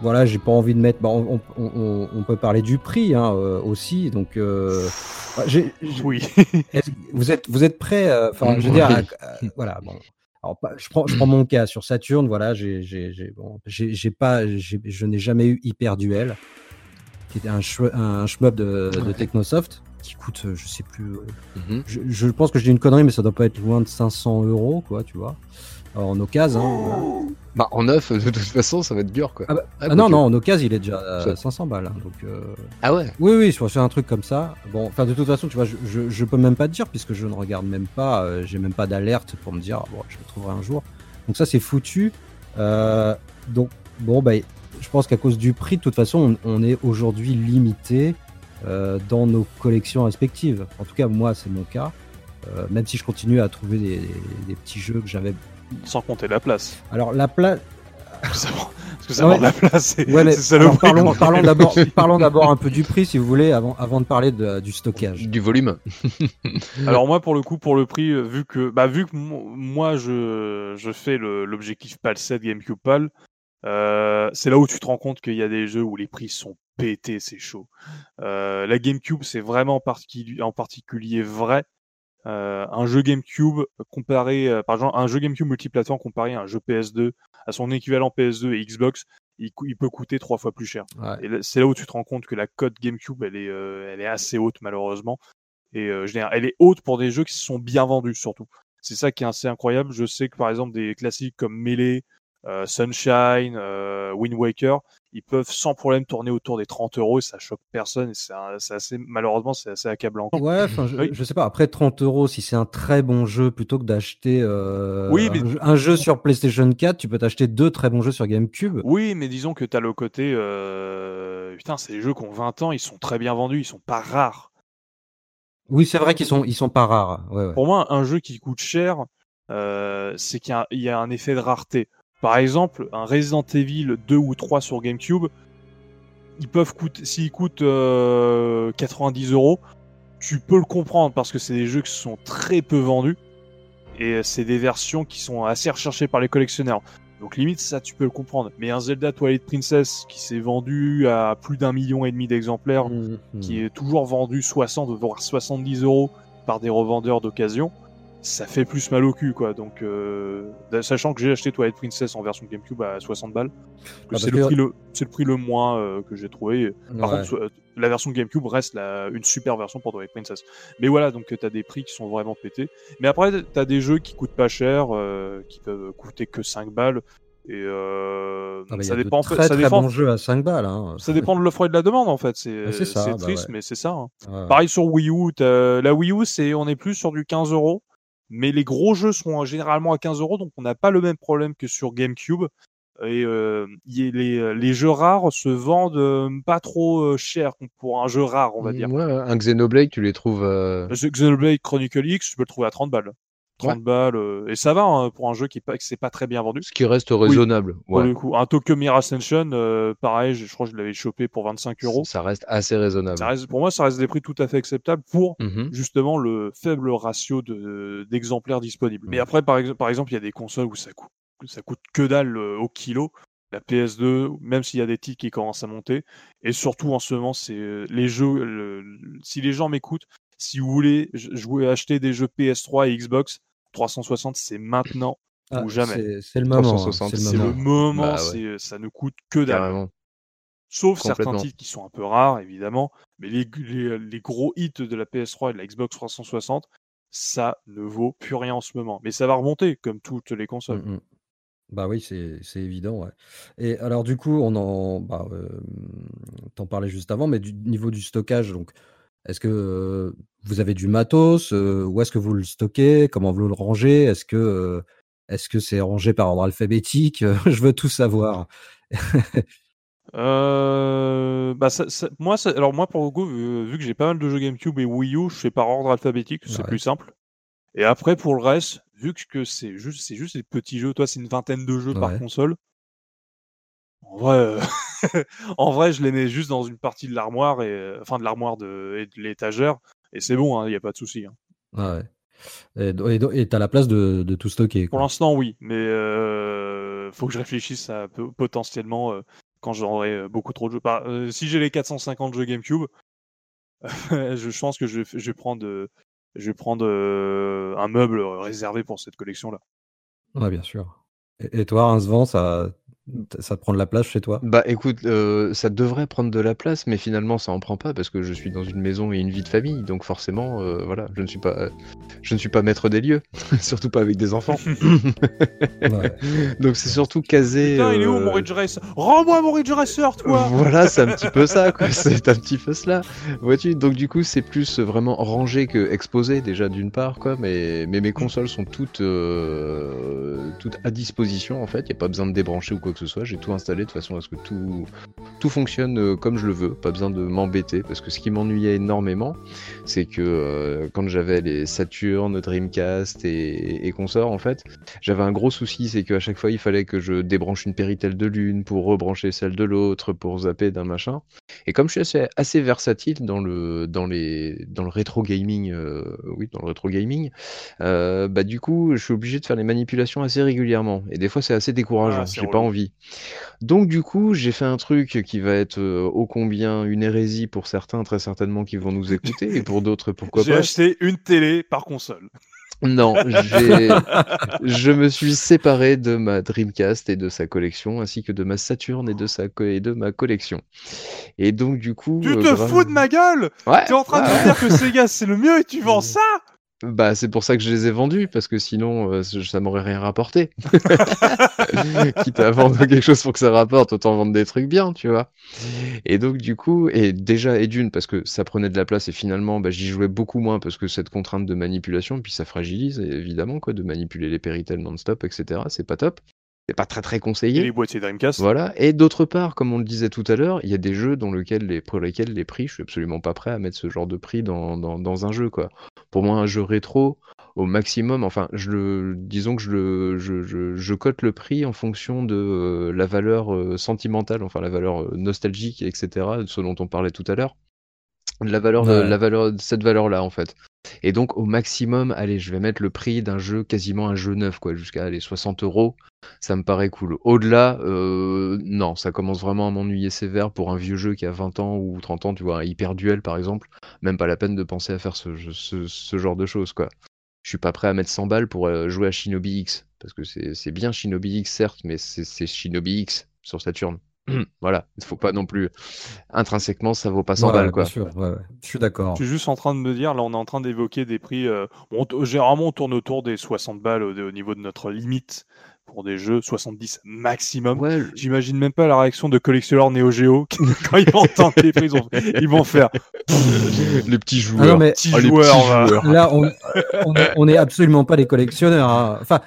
Voilà, j'ai pas envie de mettre. bah, on, on- on- on peut parler du prix hein, euh, aussi, donc. euh, bah, Oui. *laughs* vous êtes vous êtes prêt Enfin, je veux dire, voilà. Bon, alors je prends je prends mon cas sur Saturn. Voilà, j'ai j'ai j'ai bon, j'ai j'ai pas j'ai- je n'ai jamais eu Hyper Duel, qui était un shwe- un shmup de, de Ouais. Technosoft qui coûte euh, je sais plus. euh, Mhm. Je, je pense que dis une connerie, mais ça doit pas être loin de 500 euros, quoi, tu vois. En occasion. hein. Bah, en neuf, de toute façon, ça va être dur, quoi. Ah bah- Ah, Ah non, non, en occasion, il est déjà à Ça- 500 balles. hein, donc, euh, Ah ouais Oui, oui, sur sur un truc comme ça. Bon, enfin, de toute façon, tu vois, je, je, je peux même pas te dire puisque je ne regarde même pas, euh, j'ai même pas d'alerte pour me dire, ah, bon, je le trouverai un jour. Donc ça, c'est foutu. Euh, donc, bon, bah, je pense qu'à cause du prix, de toute façon, on, on est aujourd'hui limité euh, dans nos collections respectives. En tout cas, moi, c'est mon cas. Euh, même si je continue à trouver des, des- des petits jeux que j'avais. Sans compter la place. Alors, la place. Parce que ça ouais. la place. C'est Ouais, mais alors, parlons, d'abord, parlons d'abord un peu du prix, si vous voulez, avant, avant de parler de- du stockage. Du volume. *laughs* Alors moi pour le coup pour le prix euh, vu que bah vu que mo- moi je, je fais l'objectif PAL 7 GameCube PAL euh, c'est là où tu te rends compte qu'il y a des jeux où les prix sont pétés c'est chaud. Euh, la GameCube c'est vraiment en particulier vrai. Euh, un jeu GameCube comparé euh, par exemple un jeu GameCube multiplateforme comparé à un jeu PS2 à son équivalent PS2 et Xbox il, peut coûter trois fois plus cher. Ouais. Et là- c'est là où tu te rends compte que la cote GameCube, elle est, euh, elle est assez haute malheureusement. Et elle est haute pour des jeux qui se sont bien vendus surtout. C'est ça qui est assez incroyable. Je sais que par exemple des classiques comme Melee, Sunshine, Wind Waker, ils peuvent sans problème tourner autour des 30 euros et ça choque personne. Et c'est assez, malheureusement, c'est assez accablant. Ouais, je, Oui. je sais pas. Après 30 euros, si c'est un très bon jeu, plutôt que d'acheter euh, Oui, mais- un, jeu- un jeu sur PlayStation 4, tu peux t'acheter deux très bons jeux sur GameCube. Oui, mais disons que tu as le côté. euh, Putain, c'est des jeux qui ont 20 ans, ils sont très bien vendus, ils sont pas rares. Oui, c'est vrai qu'ils sont, ils sont pas rares. Ouais, ouais. Pour moi, un jeu qui coûte cher, euh, c'est qu'il y a un effet de rareté. Par exemple, un Resident Evil 2 ou 3 sur GameCube, ils peuvent coûter, s'ils coûtent euh, 90 euros, tu peux le comprendre parce que c'est des jeux qui sont très peu vendus et c'est des versions qui sont assez recherchées par les collectionneurs. Donc limite ça tu peux le comprendre. Mais un Zelda Twilight Princess qui s'est vendu à plus d'un million et demi d'exemplaires, Mhm. qui est toujours vendu 60 voire 70 euros par des revendeurs d'occasion. Ça fait plus mal au cul, quoi. Donc, euh, sachant que j'ai acheté Twilight Princess en version GameCube à 60 balles, Ah, c'est le, que- le, c'est le prix le moins euh, que j'ai trouvé. Par Ouais. contre, so- la version GameCube reste la, une super version pour Twilight Princess. Mais voilà, donc t'as des prix qui sont vraiment pétés. Mais après, t'as des jeux qui coûtent pas cher, euh, qui peuvent coûter que 5 balles. Et euh, Ah, bah, ça dépend. très ça très dépend. bons jeux à 5 balles. Hein. Ça dépend de l'offre et de la demande en fait. C'est Ah, bah triste, ouais. mais c'est ça. hein. Ouais. Pareil sur Wii U. La Wii U, c'est on est plus sur du 15 euros, mais les gros jeux sont généralement à 15 euros, donc on n'a pas le même problème que sur GameCube. Et euh, y est- les, les jeux rares se vendent euh, pas trop euh, cher pour un jeu rare, on va dire. Ouais, un Xenoblade, tu les trouves. euh, Le Xenoblade Chronicle X, tu peux le trouver à 30 balles. 30 balles, euh, et ça va hein, pour un jeu qui est pas, qui s'est pas très bien vendu. Ce qui reste raisonnable. Pour Ouais. le coup, un Tokyo Mirror Ascension, euh, pareil, je, je crois que je l'avais chopé pour 25 euros. Ça reste assez raisonnable. Ça reste, pour moi, ça reste des prix tout à fait acceptables pour Mhm. justement le faible ratio de- d'exemplaires disponibles. Mais Ouais. après, par, ex- par exemple, il y a des consoles où ça coûte, ça coûte que dalle euh, au kilo. La PS2, même s'il y a des titres qui commencent à monter. Et surtout, en ce moment, c'est euh, les jeux. le- si les gens m'écoutent, si vous voulez jouer, acheter des jeux PS3 et Xbox 360, c'est maintenant Ah, ou jamais. c'est- le moment. hein, 360, C'est le le moment. moment, Bah ouais. ça ne coûte que dalle. Carrément. Sauf certains titres qui sont un peu rares, évidemment. Mais les, les, les gros hits de la PS3 et de la Xbox 360, ça ne vaut plus rien en ce moment. Mais ça va remonter, comme toutes les consoles. Mm, mm. Bah oui, c'est c'est évident, ouais. Et alors du coup, on en, bah, euh, t'en parlais juste avant, mais du niveau du stockage, donc, est-ce que vous avez du matos, où est-ce que vous le stockez, comment vous le rangez, est-ce que est-ce que c'est rangé par ordre alphabétique? *laughs* Je veux tout savoir. Euh, bah ça, ça- moi, ça- alors moi, pour le coup, vu, vu que j'ai pas mal de jeux GameCube et Wii U, je fais par ordre alphabétique, c'est Ouais. plus simple. Et après, pour le reste, vu que c'est juste, c'est juste des petits jeux, toi, c'est une vingtaine de jeux par console. En vrai, euh, *laughs* en vrai, je les mets juste dans une partie de l'armoire et, euh, enfin, de l'armoire de, et de l'étagère, et c'est bon, il n'y a pas de souci. hein. Ah ouais. Et et t'as la place de, de tout stocker, Pour l'instant, oui, mais euh, faut que je réfléchisse à peu- potentiellement euh, quand j'aurai beaucoup trop de jeux. Euh, si j'ai les 450 jeux GameCube, *laughs* je, pense que je, vais f- je vais prendre, je vais prendre un meuble réservé pour cette collection-là. Ouais, bien sûr. Et, et toi, Rincevent, ça, ça te prend de la place chez toi? Bah écoute, euh, ça devrait prendre de la place, mais finalement ça en prend pas parce que je suis dans une maison et une vie de famille, donc forcément, euh, voilà, je ne suis pas, je ne suis pas maître des lieux, *laughs* surtout pas avec des enfants. *laughs* Ouais. *laughs* donc c'est surtout casé. Putain, il est où euh, mon Ridge Racer Rends-moi mon Ridge Racer, toi Voilà, c'est un petit peu ça, quoi. C'est un petit peu cela. Vois-tu, donc du coup, c'est plus vraiment rangé que exposé, déjà d'une part, quoi. Mais, mais mes consoles sont toutes, euh, toutes à disposition, en fait. Il n'y a pas besoin de débrancher ou quoi que ce soit. J'ai tout installé de façon à ce que tout, tout fonctionne euh, comme je le veux. Pas besoin de m'embêter. Parce que ce qui m'ennuyait énormément, c'est que euh, quand j'avais les Saturn, Dreamcast et, et consorts, en fait, j'avais un gros souci, c'est qu'à chaque fois, il fallait que je débranche une Péritel de l'une pour rebrancher celle de l'autre, pour zapper d'un machin. Et comme je suis assez, assez versatile dans le, dans les, dans le rétro gaming, euh, oui, dans le rétro gaming, euh, bah du coup, je suis obligé de faire les manipulations assez régulièrement. Et des fois, c'est assez décourageant. Ah, J'ai pas relou. Donc du coup, j'ai fait un truc qui va être euh, ô combien une hérésie pour certains, très certainement, qui vont nous écouter, et pour d'autres, pourquoi J'ai pas. acheté une télé par console. Non, j'ai, *laughs* je me suis séparé de ma Dreamcast et de sa collection, ainsi que de ma Saturn et de sa co- et de ma collection. Et donc du coup, Tu euh, te fous de ma gueule? Ouais, T'es en train de me dire que Sega c'est le mieux et tu vends *laughs* ça? Bah, c'est pour ça que je les ai vendus, parce que sinon, euh, ça m'aurait rien rapporté. *laughs* *laughs* Quitte à vendre quelque chose pour que ça rapporte, autant vendre des trucs bien, tu vois. Et donc, du coup, et déjà, et d'une, parce que ça prenait de la place, et finalement, bah, j'y jouais beaucoup moins, parce que cette contrainte de manipulation, puis ça fragilise, évidemment, quoi, de manipuler les Péritel non-stop, etc., c'est pas top. C'est pas très très Et conseillé. les boîtiers Dreamcast Voilà. Et d'autre part, comme on le disait tout à l'heure, il y a des jeux dans lesquels les, pour lesquels les prix, je suis absolument pas prêt à mettre ce genre de prix dans, dans, dans un jeu, quoi. Pour moi, un jeu rétro, au maximum, enfin, je le, disons que je le, je, je, je cote le prix en fonction de euh, la valeur euh, sentimentale, enfin, la valeur euh, nostalgique, etc., ce dont on parlait tout à l'heure. La valeur, de- Ouais. la valeur, cette valeur-là, en fait. Et donc, au maximum, allez, je vais mettre le prix d'un jeu, quasiment un jeu neuf, quoi, jusqu'à les 60 euros. Ça me paraît cool. Au-delà, euh, non, ça commence vraiment à m'ennuyer sévère pour un vieux jeu qui a 20 ans ou 30 ans, tu vois, un Hyper Duel par exemple. Même pas la peine de penser à faire ce, ce, ce genre de choses, quoi. je suis pas prêt à mettre 100 balles pour euh, jouer à Shinobi X. Parce que c'est bien Shinobi X, certes, mais c'est Shinobi X sur Saturn. *clears throat* voilà, il faut pas non plus. Intrinsèquement, ça vaut pas 100 balles, quoi. Sûr, ouais, Je suis d'accord. Je suis juste en train de me dire, là, on est en train d'évoquer des prix. Euh, généralement, on tourne autour des 60 balles au, niveau de notre limite pour des jeux 70 maximum. J'imagine même pas la réaction de collectionneurs Neo Geo *laughs* quand ils vont entendre les prix, ils vont, faire les petits joueurs. mais... petits joueurs, Là, on, on, est absolument pas des collectionneurs. Hein. Enfin,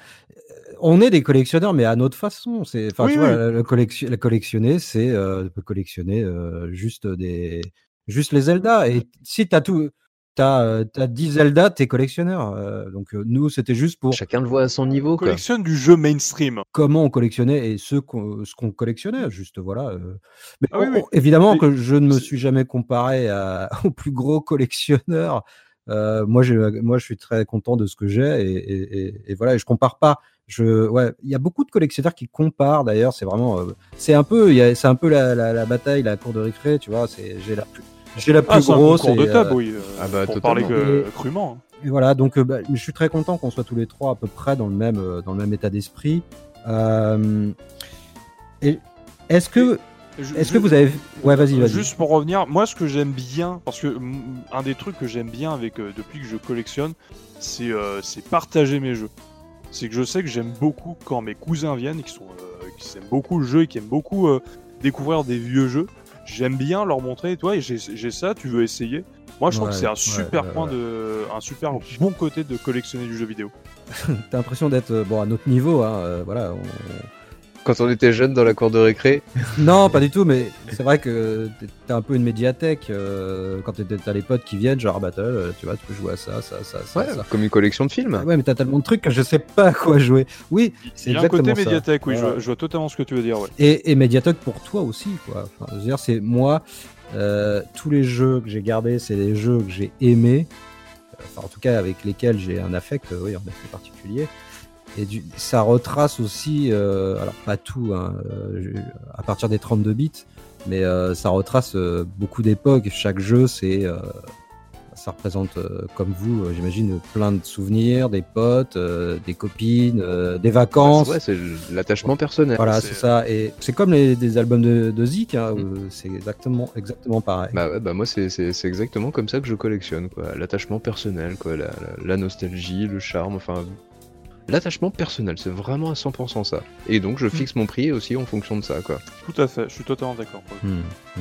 on est des collectionneurs, mais à notre façon. C'est, enfin, tu vois, la, collection, la collectionner, c'est euh, collectionner euh, juste des, juste les Zelda. Et si t'as tout, t'as, euh, as 10 Zelda, t'es collectionneur. Euh, donc nous, c'était juste pour. Chacun le voit à son niveau. On collectionne du jeu mainstream. Comment on collectionnait et ce qu'on, ce qu'on collectionnait, juste voilà. Mais ah évidemment que je ne me suis jamais comparé à, *laughs* au plus gros collectionneur. moi, je, moi, je suis très content de ce que j'ai et, et, et voilà. Et je compare pas je, ouais, il y a beaucoup de collectionneurs qui comparent. D'ailleurs, c'est vraiment, euh, c'est un peu, c'est un peu la, la, la, bataille, la cour de récré, tu vois. C'est, j'ai la plus, j'ai la plus ah, grosse. Un de table, euh, oui. Euh, ah bah, pour parler que, crûment. Hein. Et voilà, donc bah, je suis très content qu'on soit tous les trois à peu près dans le même, dans le même état d'esprit. et est-ce que est-ce que vous avez. Ouais, vas-y, vas-y. Juste pour revenir, moi, ce que j'aime bien, parce que un des trucs que j'aime bien avec depuis que je collectionne, c'est c'est partager mes jeux c'est que je sais que j'aime beaucoup quand mes cousins viennent, qui, sont, euh, qui aiment beaucoup le jeu et qui aiment beaucoup euh, découvrir des vieux jeux. J'aime bien leur montrer, toi, j'ai ça, tu veux essayer? Moi, je trouve que c'est un super point de, un super bon côté de collectionner du jeu vidéo. *laughs* T'as l'impression d'être euh, bon à notre niveau, hein, voilà. On quand on était jeune dans la cour de récré *laughs* Non, pas du tout, mais c'est vrai que t'es un peu une médiathèque euh, quand t'as les potes qui viennent, genre Battle, euh, tu vois, tu peux jouer à ça, ça, ça, ouais, comme une collection de films. Ouais, mais t'as tellement de trucs que je sais pas à quoi jouer. Oui, c'est exactement Il y a un côté médiathèque, oui, je, vois totalement ce que tu veux dire. Ouais. Et, et médiathèque pour toi aussi, quoi. Enfin, je veux dire, c'est moi, euh, tous les jeux que j'ai gardés, c'est des jeux que j'ai aimés, enfin, en tout cas avec lesquels j'ai un affect, oui, en effet particulier. Et du, ça retrace aussi, euh, alors pas tout, hein, euh, à partir des 32 bits, mais euh, ça retrace beaucoup d'époques. Chaque jeu, c'est, ça représente, comme vous, j'imagine, plein de souvenirs, des potes, des copines, des vacances. Ouais, c'est l'attachement personnel. Voilà, c'est ça. Et c'est comme les des albums de, de Zik, hein, mm. c'est exactement, exactement pareil. Bah ouais, bah moi c'est, exactement comme ça que je collectionne, quoi. L'attachement personnel, quoi, la, la, la nostalgie, le charme, enfin l'attachement personnel, c'est vraiment à 100% ça. Et donc je hmm. fixe mon prix aussi en fonction de ça, quoi. Tout à fait, je suis totalement d'accord. Hmm, hmm.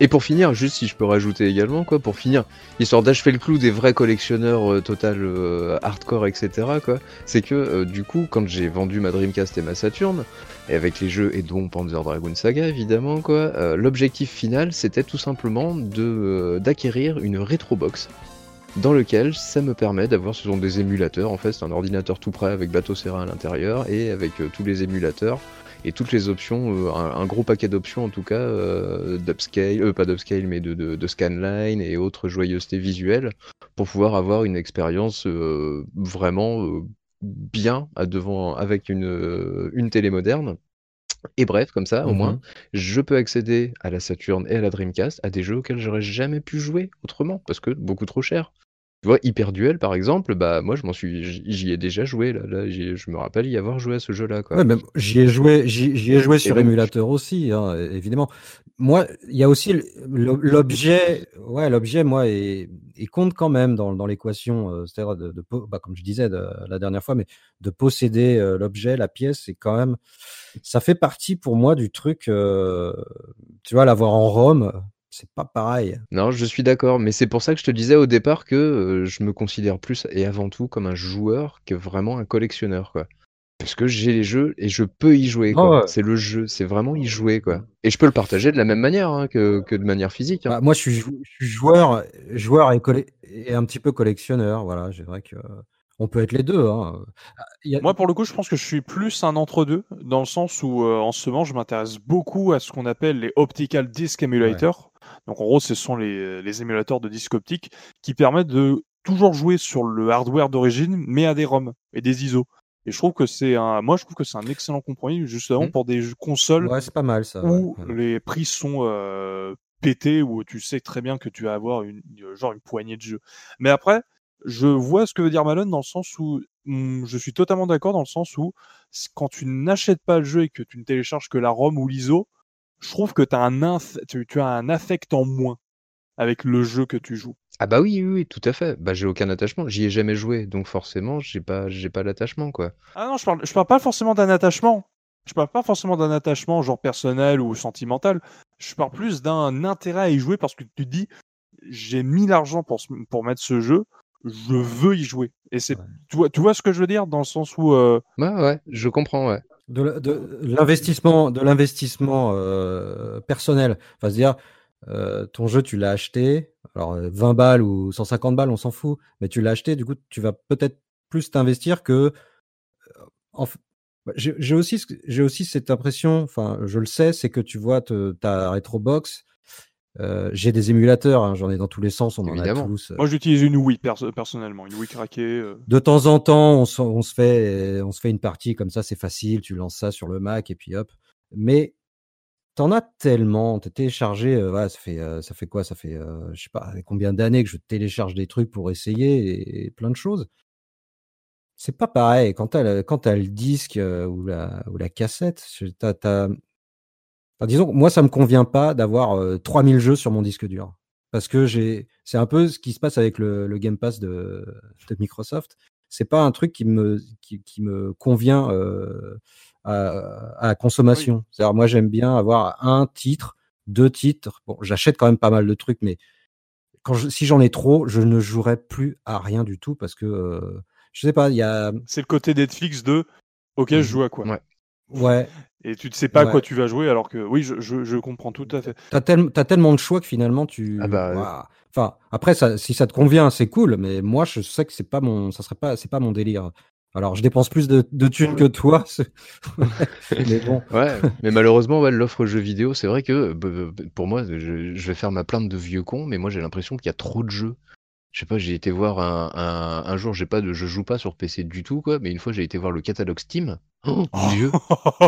Et, pour finir, juste si je peux rajouter également, quoi, pour finir, histoire d'achever le clou des vrais collectionneurs euh, total euh, hardcore, etc., quoi, c'est que euh, du coup, quand j'ai vendu ma Dreamcast et ma Saturn, et avec les jeux et dont Panzer Dragon Saga évidemment, quoi, l'objectif final c'était tout simplement de d'acquérir une rétro box dans lequel ça me permet d'avoir, ce sont des émulateurs, en fait c'est un ordinateur tout prêt avec bateau Serra à l'intérieur et avec euh, tous les émulateurs et toutes les options, euh, un, gros paquet d'options en tout cas, euh, d'upscale, pas d'upscale mais de, scanline et autres joyeusetés visuelles pour pouvoir avoir une expérience vraiment bien devant avec une, une télé moderne. Et bref, comme ça, au moins, mhm. je peux accéder à la Saturn et à la Dreamcast à des jeux auxquels j'aurais jamais pu jouer autrement, parce que beaucoup trop cher. Tu vois, Hyper Duel, par exemple, bah moi je m'en suis, j'y ai déjà joué là. là je me rappelle y avoir joué à ce jeu-là. Ouais, j'y ai joué, j'y ai joué sur émulateur aussi, hein, évidemment. Moi, il y a aussi l'objet, ouais, l'objet, moi, il compte quand même dans, l'équation, euh, c'est-à-dire de, de bah, comme je disais de, la dernière fois, mais de posséder euh, l'objet, la pièce, c'est quand même, ça fait partie pour moi du truc, euh, tu vois, l'avoir en Rome c'est pas pareil. Non, je suis d'accord, mais c'est pour ça que je te disais au départ que je me considère plus et avant tout comme un joueur que vraiment un collectionneur, quoi. Parce que j'ai les jeux et je peux y jouer, quoi. C'est le jeu, c'est vraiment y jouer, quoi. Et je peux le partager de la même manière hein, que, que, de manière physique. Hein. Bah, moi, je suis, je suis, joueur, joueur et, et, un petit peu collectionneur, voilà. C'est vrai que on peut être les deux. Hein. Moi, pour le coup, je pense que je suis plus un entre-deux, dans le sens où, euh, en ce moment, je m'intéresse beaucoup à ce qu'on appelle les Optical Disc Emulators. Donc en gros, ce sont les, émulateurs de disques optiques qui permettent de toujours jouer sur le hardware d'origine, mais à des ROM et des ISO. Et je trouve que c'est un, moi je trouve que c'est un excellent compromis justement mmh. pour des consoles ouais, c'est pas mal ça, où les prix sont euh, pétés, où tu sais très bien que tu vas avoir une genre une poignée de jeux. Mais après, je vois ce que veut dire Malone dans le sens où mm, je suis totalement d'accord dans le sens où quand tu n'achètes pas le jeu et que tu ne télécharges que la ROM ou l'ISO, je trouve que as un tu, tu, as un affect en moins avec le jeu que tu joues. Ah bah oui, oui, tout à fait. Bah j'ai aucun attachement, j'y ai jamais joué, donc forcément j'ai pas, j'ai pas l'attachement quoi. Ah non, je parle, je parle pas forcément d'un attachement. Je parle pas forcément d'un attachement genre personnel ou sentimental. Je parle plus d'un intérêt à y jouer parce que tu te dis j'ai mis l'argent pour, pour mettre ce jeu, je veux y jouer. Et c'est, tu, vois, tu vois ce que je veux dire? Dans le sens où. Euh... Ouais, ouais, je comprends, ouais. De, l'investissement, de l'investissement euh, personnel. Enfin, dire, euh, ton jeu, tu l'as acheté. Alors, 20 balles ou 150 balles, on s'en fout. Mais tu l'as acheté, du coup, tu vas peut-être plus t'investir que. En, bah, j'ai aussi, j'ai aussi cette impression, enfin, je le sais, c'est que tu vois ta Retrobox, euh, j'ai des émulateurs, hein, j'en ai dans tous les sens, on en a tous. Euh. Moi, j'utilise une Wii personnellement, une Wii craquée. Euh. De temps en temps, on se, on se, fait, on se fait une partie comme ça, c'est facile, tu lances ça sur le Mac et puis hop. Mais t'en as tellement, t'es téléchargé, ça fait, ça fait quoi? Ça fait, je sais pas, combien d'années que je télécharge des trucs pour essayer et, plein de choses? C'est pas pareil quand t'as quand as le disque ou la, ou la cassette, t'as disons, moi, ça me convient pas d'avoir 3000 jeux sur mon disque dur. Parce que j'ai, c'est un peu ce qui se passe avec le, Game Pass de, de Microsoft. C'est pas un truc qui me, qui, me convient à, la consommation. C'est-à-dire, moi, j'aime bien avoir un titre, deux titres. Bon, j'achète quand même pas mal de trucs, mais quand si j'en ai trop, je ne jouerai plus à rien du tout parce que je sais pas, il y a. C'est le côté Netflix de OK, je mmh joue à quoi? Ouais. Ouais. Et tu ne sais pas à quoi tu vas jouer, alors que oui, je, je, comprends tout à fait. T'as as tellement de choix que finalement tu. Ah bah, Enfin, après, ça, si ça te convient, c'est cool, mais moi, je sais que c'est pas mon, ça serait pas, c'est pas mon délire. Alors, je dépense plus de, de thunes que toi, *laughs* *laughs* mais bon. Ouais, mais malheureusement, ouais, l'offre jeux vidéo, c'est vrai que pour moi, je, je, vais faire ma plainte de vieux con, mais moi, j'ai l'impression qu'il y a trop de jeux. Je sais pas, j'ai été voir un, un, un jour, j'ai pas de, je joue pas sur PC du tout, quoi, mais une fois, j'ai été voir le catalogue Steam. Oh, dieu!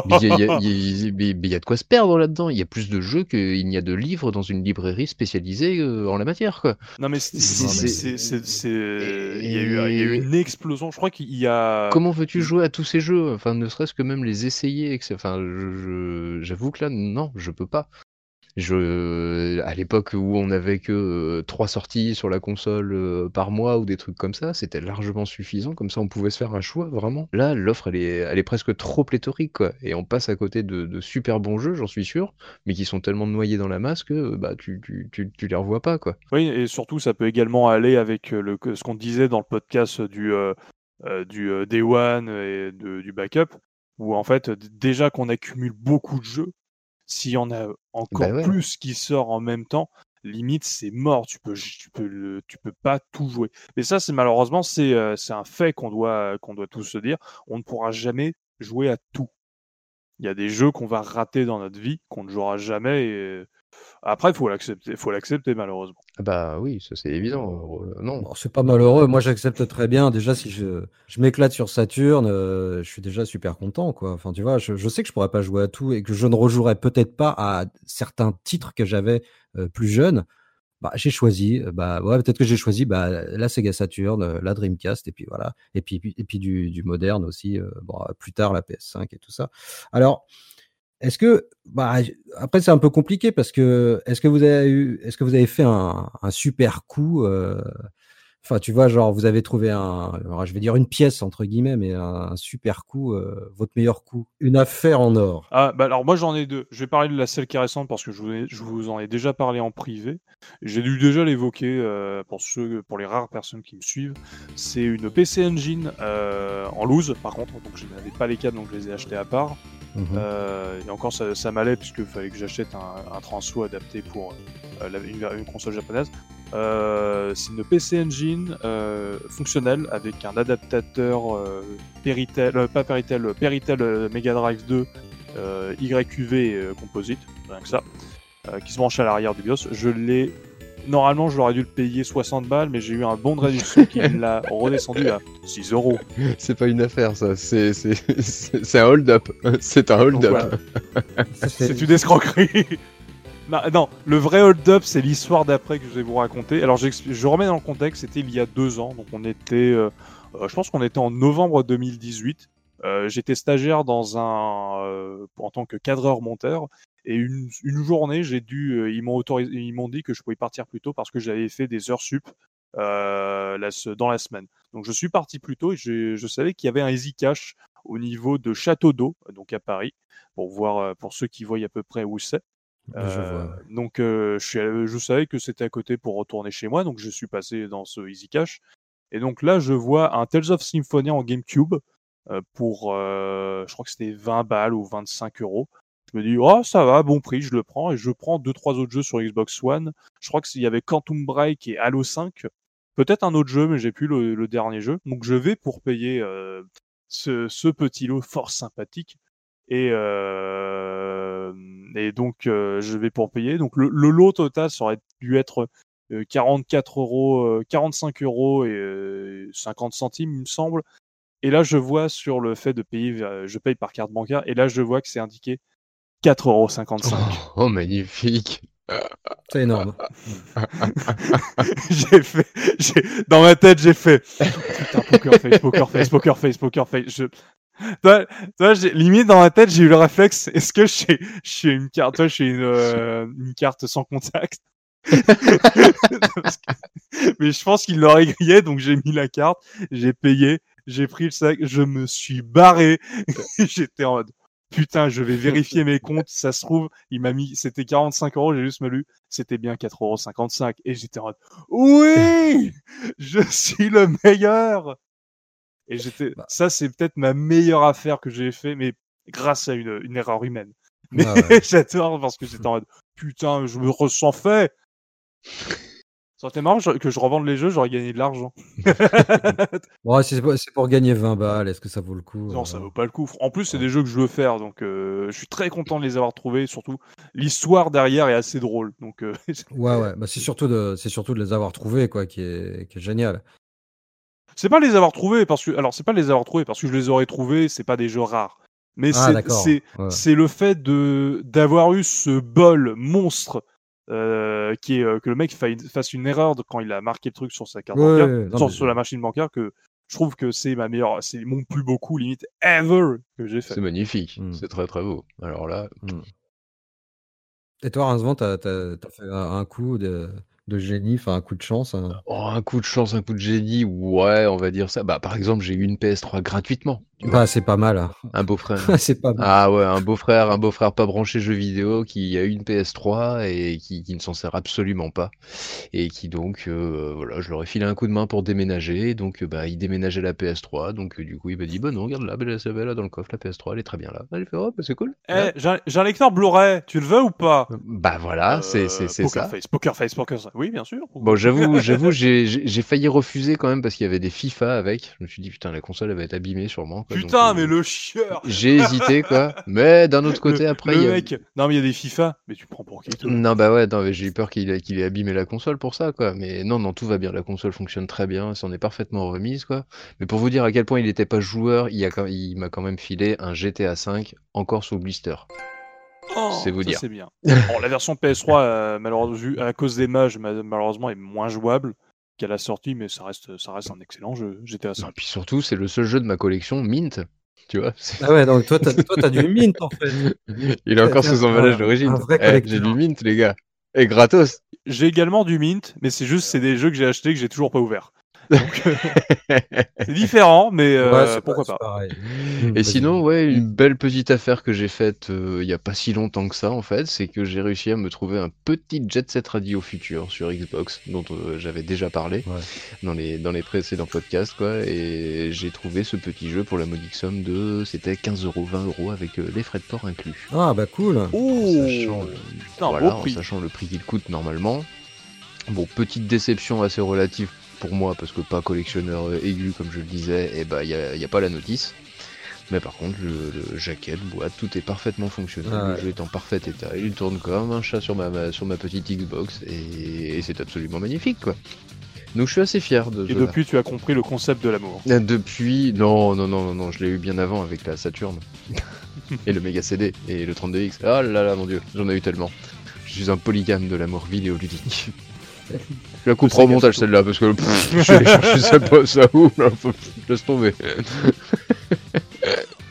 Mais il y, a de quoi se perdre là-dedans. Il y a plus de jeux qu'il n'y a de livres dans une librairie spécialisée euh, en la matière, quoi. Non, mais c'est. Il y, a eu une explosion. Je crois qu'il y a. Comment veux-tu jouer à tous ces jeux? Enfin, ne serait-ce que même les essayer. Enfin, j'avoue que là, non, je peux pas. Je, à l'époque où on avait que euh, trois sorties sur la console euh, par mois ou des trucs comme ça, c'était largement suffisant. Comme ça, on pouvait se faire un choix, vraiment. Là, l'offre, elle est, presque trop pléthorique, quoi. Et on passe à côté de, super bons jeux, j'en suis sûr, mais qui sont tellement noyés dans la masse que bah, tu, tu, tu, les revois pas, quoi. Oui, et surtout, ça peut également aller avec euh, ce qu'on disait dans le podcast du, du Day One et du backup, où en fait, déjà qu'on accumule beaucoup de jeux, s'il y en a encore bah plus qui sort en même temps, limite c'est mort. Tu peux, tu peux, tu peux pas tout jouer. Mais ça, c'est malheureusement c'est euh, c'est un fait qu'on doit qu'on doit tous se dire. On ne pourra jamais jouer à tout. Il y a des jeux qu'on va rater dans notre vie, qu'on ne jouera jamais. Et... Après, il faut l'accepter, faut l'accepter malheureusement. Ah bah oui, ça c'est évident. Euh, non, c'est pas malheureux. Moi, j'accepte très bien. Déjà, si je, je m'éclate sur Saturne, euh, je suis déjà super content, quoi. Enfin, tu vois, je, je, sais que je pourrais pas jouer à tout et que je ne rejouerai peut-être pas à certains titres que j'avais euh, plus jeune. Bah, j'ai choisi. Bah, ouais, peut-être que j'ai choisi bah, la Sega Saturn, la Dreamcast, et puis voilà. Et puis, et puis du, du moderne aussi. bon, plus tard la PS5 et tout ça. Alors. Est-ce que, bah, après c'est un peu compliqué parce que est-ce que vous avez eu, est-ce que vous avez fait un, super coup euh, Enfin, tu vois, genre, vous avez trouvé un, je vais dire une pièce entre guillemets, mais un, super coup, euh, votre meilleur coup, une affaire en or? Ah, bah alors moi j'en ai deux. Je vais parler de la celle qui est récente parce que je vous, en ai déjà parlé en privé. J'ai dû déjà l'évoquer euh, pour ceux, pour les rares personnes qui me suivent. C'est une PC Engine en loose, par contre, donc je n'avais pas les câbles, donc je les ai achetés à part. Mhm. et encore, ça, ça m'allait puisqu'il fallait que j'achète un, un transfo adapté pour une console japonaise. Euh, c'est une PC Engine euh, fonctionnelle avec un adaptateur euh, Peritel, pas Peritel, Peritel Mega Drive 2 YQV composite, rien que ça, qui se branche à l'arrière du BIOS. Je l'ai Normalement, je l'aurais dû le payer 60 balles, mais j'ai eu un bon de réduction *laughs* qui l'a redescendu à 6 euros. *laughs* C'est pas une affaire, ça. C'est un hold-up. C'est un hold-up. *laughs* C'est une escroquerie. Bah, non, le vrai hold-up, c'est l'histoire d'après que je vais vous raconter. Alors, je remets dans le contexte, c'était il y a deux ans, donc on était, euh, euh, je pense qu'on était en novembre 2018. Euh, J'étais stagiaire dans un, euh, en tant que cadreur monteur, et une, une journée, j'ai dû, euh, ils m'ont autorisé, ils m'ont dit que je pouvais partir plus tôt parce que j'avais fait des heures sup euh, la, dans la semaine. Donc, je suis parti plus tôt et je, je savais qu'il y avait un easy cash au niveau de Château d'eau, donc à Paris, pour voir, pour ceux qui voient à peu près où c'est. Euh, donc euh, je, suis allé- je savais que c'était à côté pour retourner chez moi, donc je suis passé dans ce Easy Cash. Et donc là, je vois un Tales of Symphonia en GameCube euh, pour, euh, je crois que c'était 20 balles ou 25 euros. Je me dis, oh ça va, bon prix, je le prends. Et je prends deux trois autres jeux sur Xbox One. Je crois qu'il y avait Quantum Break et Halo 5. Peut-être un autre jeu, mais j'ai plus le, dernier jeu. Donc je vais pour payer euh, ce, petit lot fort sympathique. Et, euh, et donc euh, je vais pour payer. Donc le, le lot total ça aurait dû être euh, 44 euros, euh, 45 euros et euh, 50 centimes, il me semble. Et là, je vois sur le fait de payer, je paye par carte bancaire, et là, je vois que c'est indiqué 4,55 euros. Oh, oh, magnifique. C'est énorme. *laughs* j'ai fait, j'ai- dans ma tête, j'ai fait, putain, poker face, poker face, poker face, poker face. Je, toi, toi, j'ai, limite dans ma tête, j'ai eu le réflexe. Est-ce que j'ai, j'ai une carte, toi, j'ai une, euh, une carte sans contact? Que- *laughs* Mais je pense qu'il l'aurait grillé, donc j'ai mis la carte, j'ai payé, j'ai pris le sac, je me suis barré. *laughs* J'étais en mode, putain, je vais vérifier mes comptes. Ça se trouve, il m'a mis, c'était 45 euros, j'ai juste me lu, c'était bien 4,55 euros. Et j'étais en mode, oui, je suis le meilleur. Et j'étais, Bah. ça, c'est peut-être ma meilleure affaire que j'ai fait, mais grâce à une, une erreur humaine. Mais Ah ouais. *laughs* j'adore parce que j'étais en mode, putain, je me ressens fait. Ça marrant que je revende les jeux, j'aurais gagné de l'argent. *laughs* Bon, c'est pour, gagner 20 balles. Est-ce que ça vaut le coup Non, euh, ça vaut pas le coup. En plus, c'est Ouais. des jeux que je veux faire, donc euh, je suis très content de les avoir trouvés. Surtout, l'histoire derrière est assez drôle. Donc, euh, *laughs* Ouais, ouais. Bah, c'est surtout de, surtout de les avoir trouvés, quoi, qui est, qui est génial. c'est pas les avoir trouvés parce que, alors c'est pas les avoir trouvés parce que je les aurais trouvés. C'est pas des jeux rares, mais Ah, c'est Ouais. le fait de d'avoir eu ce bol monstre euh, qui est euh, que le mec fa- fasse une erreur de- quand il a marqué le truc sur sa carte Ouais, bancaire, non, sur, mais- sur la machine bancaire que je trouve que c'est ma meilleure, c'est mon plus beau coup limite ever que j'ai fait. C'est magnifique. Mm. C'est très très beau. Alors là, Et toi, Rincevent, t'as, fait un, un coup de, de génie, enfin un coup de chance. hein? oh, un coup de chance, un coup de génie, ouais, on va dire ça. Bah, par exemple, j'ai eu une PS3 gratuitement. Bah, c'est pas mal. hein. Un beau-frère. *laughs* c'est pas mal. Ah ouais, un beau-frère, un beau-frère pas branché jeux vidéo qui a une PS3 et qui, qui ne s'en sert absolument pas. Et qui donc, euh, voilà, je leur ai filé un coup de main pour déménager. Donc, euh, bah, il déménageait la PS3. Donc, euh, du coup, il m'a dit, bah non, regarde là, belle, c'est belle, là dans le coffre, la PS3, elle est très bien là. J'ai fait, oh, bah c'est cool. Eh, Voilà. j'ai un- lecteur Blu-ray, tu le veux ou pas? Bah voilà, c'est Euh, c'est- c'est Poker ça. Face, Poker Face, Poker Face. Oui, bien sûr. Bon, j'avoue, j'avoue, j'ai j'ai- j'ai failli refuser quand même parce qu'il y avait des FIFA avec. Je me suis dit, putain, la console elle va être abîmée sûrement. Quoi. Putain, euh, mais le chieur J'ai hésité, quoi. *laughs* Mais d'un autre côté, Le- après, le il y a- mec, non mais il y a des FIFA, mais tu prends pour qui toi? Non, bah ouais, j'ai eu peur qu'il ait, qu'il ait abîmé la console pour ça, quoi. Mais non, non, tout va bien. La console fonctionne très bien, elle s'en est parfaitement remise, quoi. Mais pour vous dire à quel point il n'était pas joueur, il, a quand- il m'a quand même filé un GTA V encore sous blister. Oh, c'est vous dire. C'est bien. Bon, la version PS3, euh, malheureusement, à cause des mages, ma- malheureusement, est moins jouable qu'à la sortie, mais ça reste, ça reste un excellent jeu. GTA Et 5. puis surtout, c'est le seul jeu de ma collection Mint. Tu vois, Ah ouais, donc toi, t'as, toi, t'as du mint en fait. *laughs* il est encore sous emballage d'origine. Eh, j'ai du Mint, les gars. Et gratos. J'ai également du Mint, mais c'est juste, c'est des jeux que j'ai achetés que j'ai toujours pas ouverts. Euh, *laughs* c'est différent, mais euh, Ouais, c'est pourquoi pas. pareil. Et sinon, ouais, une belle petite affaire que j'ai faite euh, il y a pas si longtemps que ça, en fait, c'est que j'ai réussi à me trouver un petit Jet Set Radio futur sur Xbox, dont euh, j'avais déjà parlé Ouais. dans les dans les précédents podcasts, quoi. Et j'ai trouvé ce petit jeu pour la modique somme de, c'était 15 euros, 20 euros avec euh, les frais de port inclus. Ah bah cool. Oh, Sachant putain, voilà, en prix. sachant le prix qu'il coûte normalement. Bon, petite déception assez relative pour moi, parce que pas collectionneur euh, aigu, comme je le disais, et bah, il n'y a, pas la notice. Mais par contre, le, le jaquette, boîte, tout est parfaitement fonctionnel. Ah le jeu est en parfait état. Il tourne comme un chat sur ma, ma- sur ma petite Xbox, et, et c'est absolument magnifique, quoi. Donc je suis assez fier de Et depuis, tu as compris le concept de l'amour. Euh, Depuis, non, non, non, non, non, je l'ai eu bien avant avec la Saturn. *laughs* et le Mega CD, et le 32X. Ah là là, mon dieu, j'en ai eu tellement. Je suis un polygame de l'amour vidéoludique. *laughs* Je la couperai au montage celle-là parce que pff, *laughs* je vais chercher ça, pas- ça où Laisse tomber.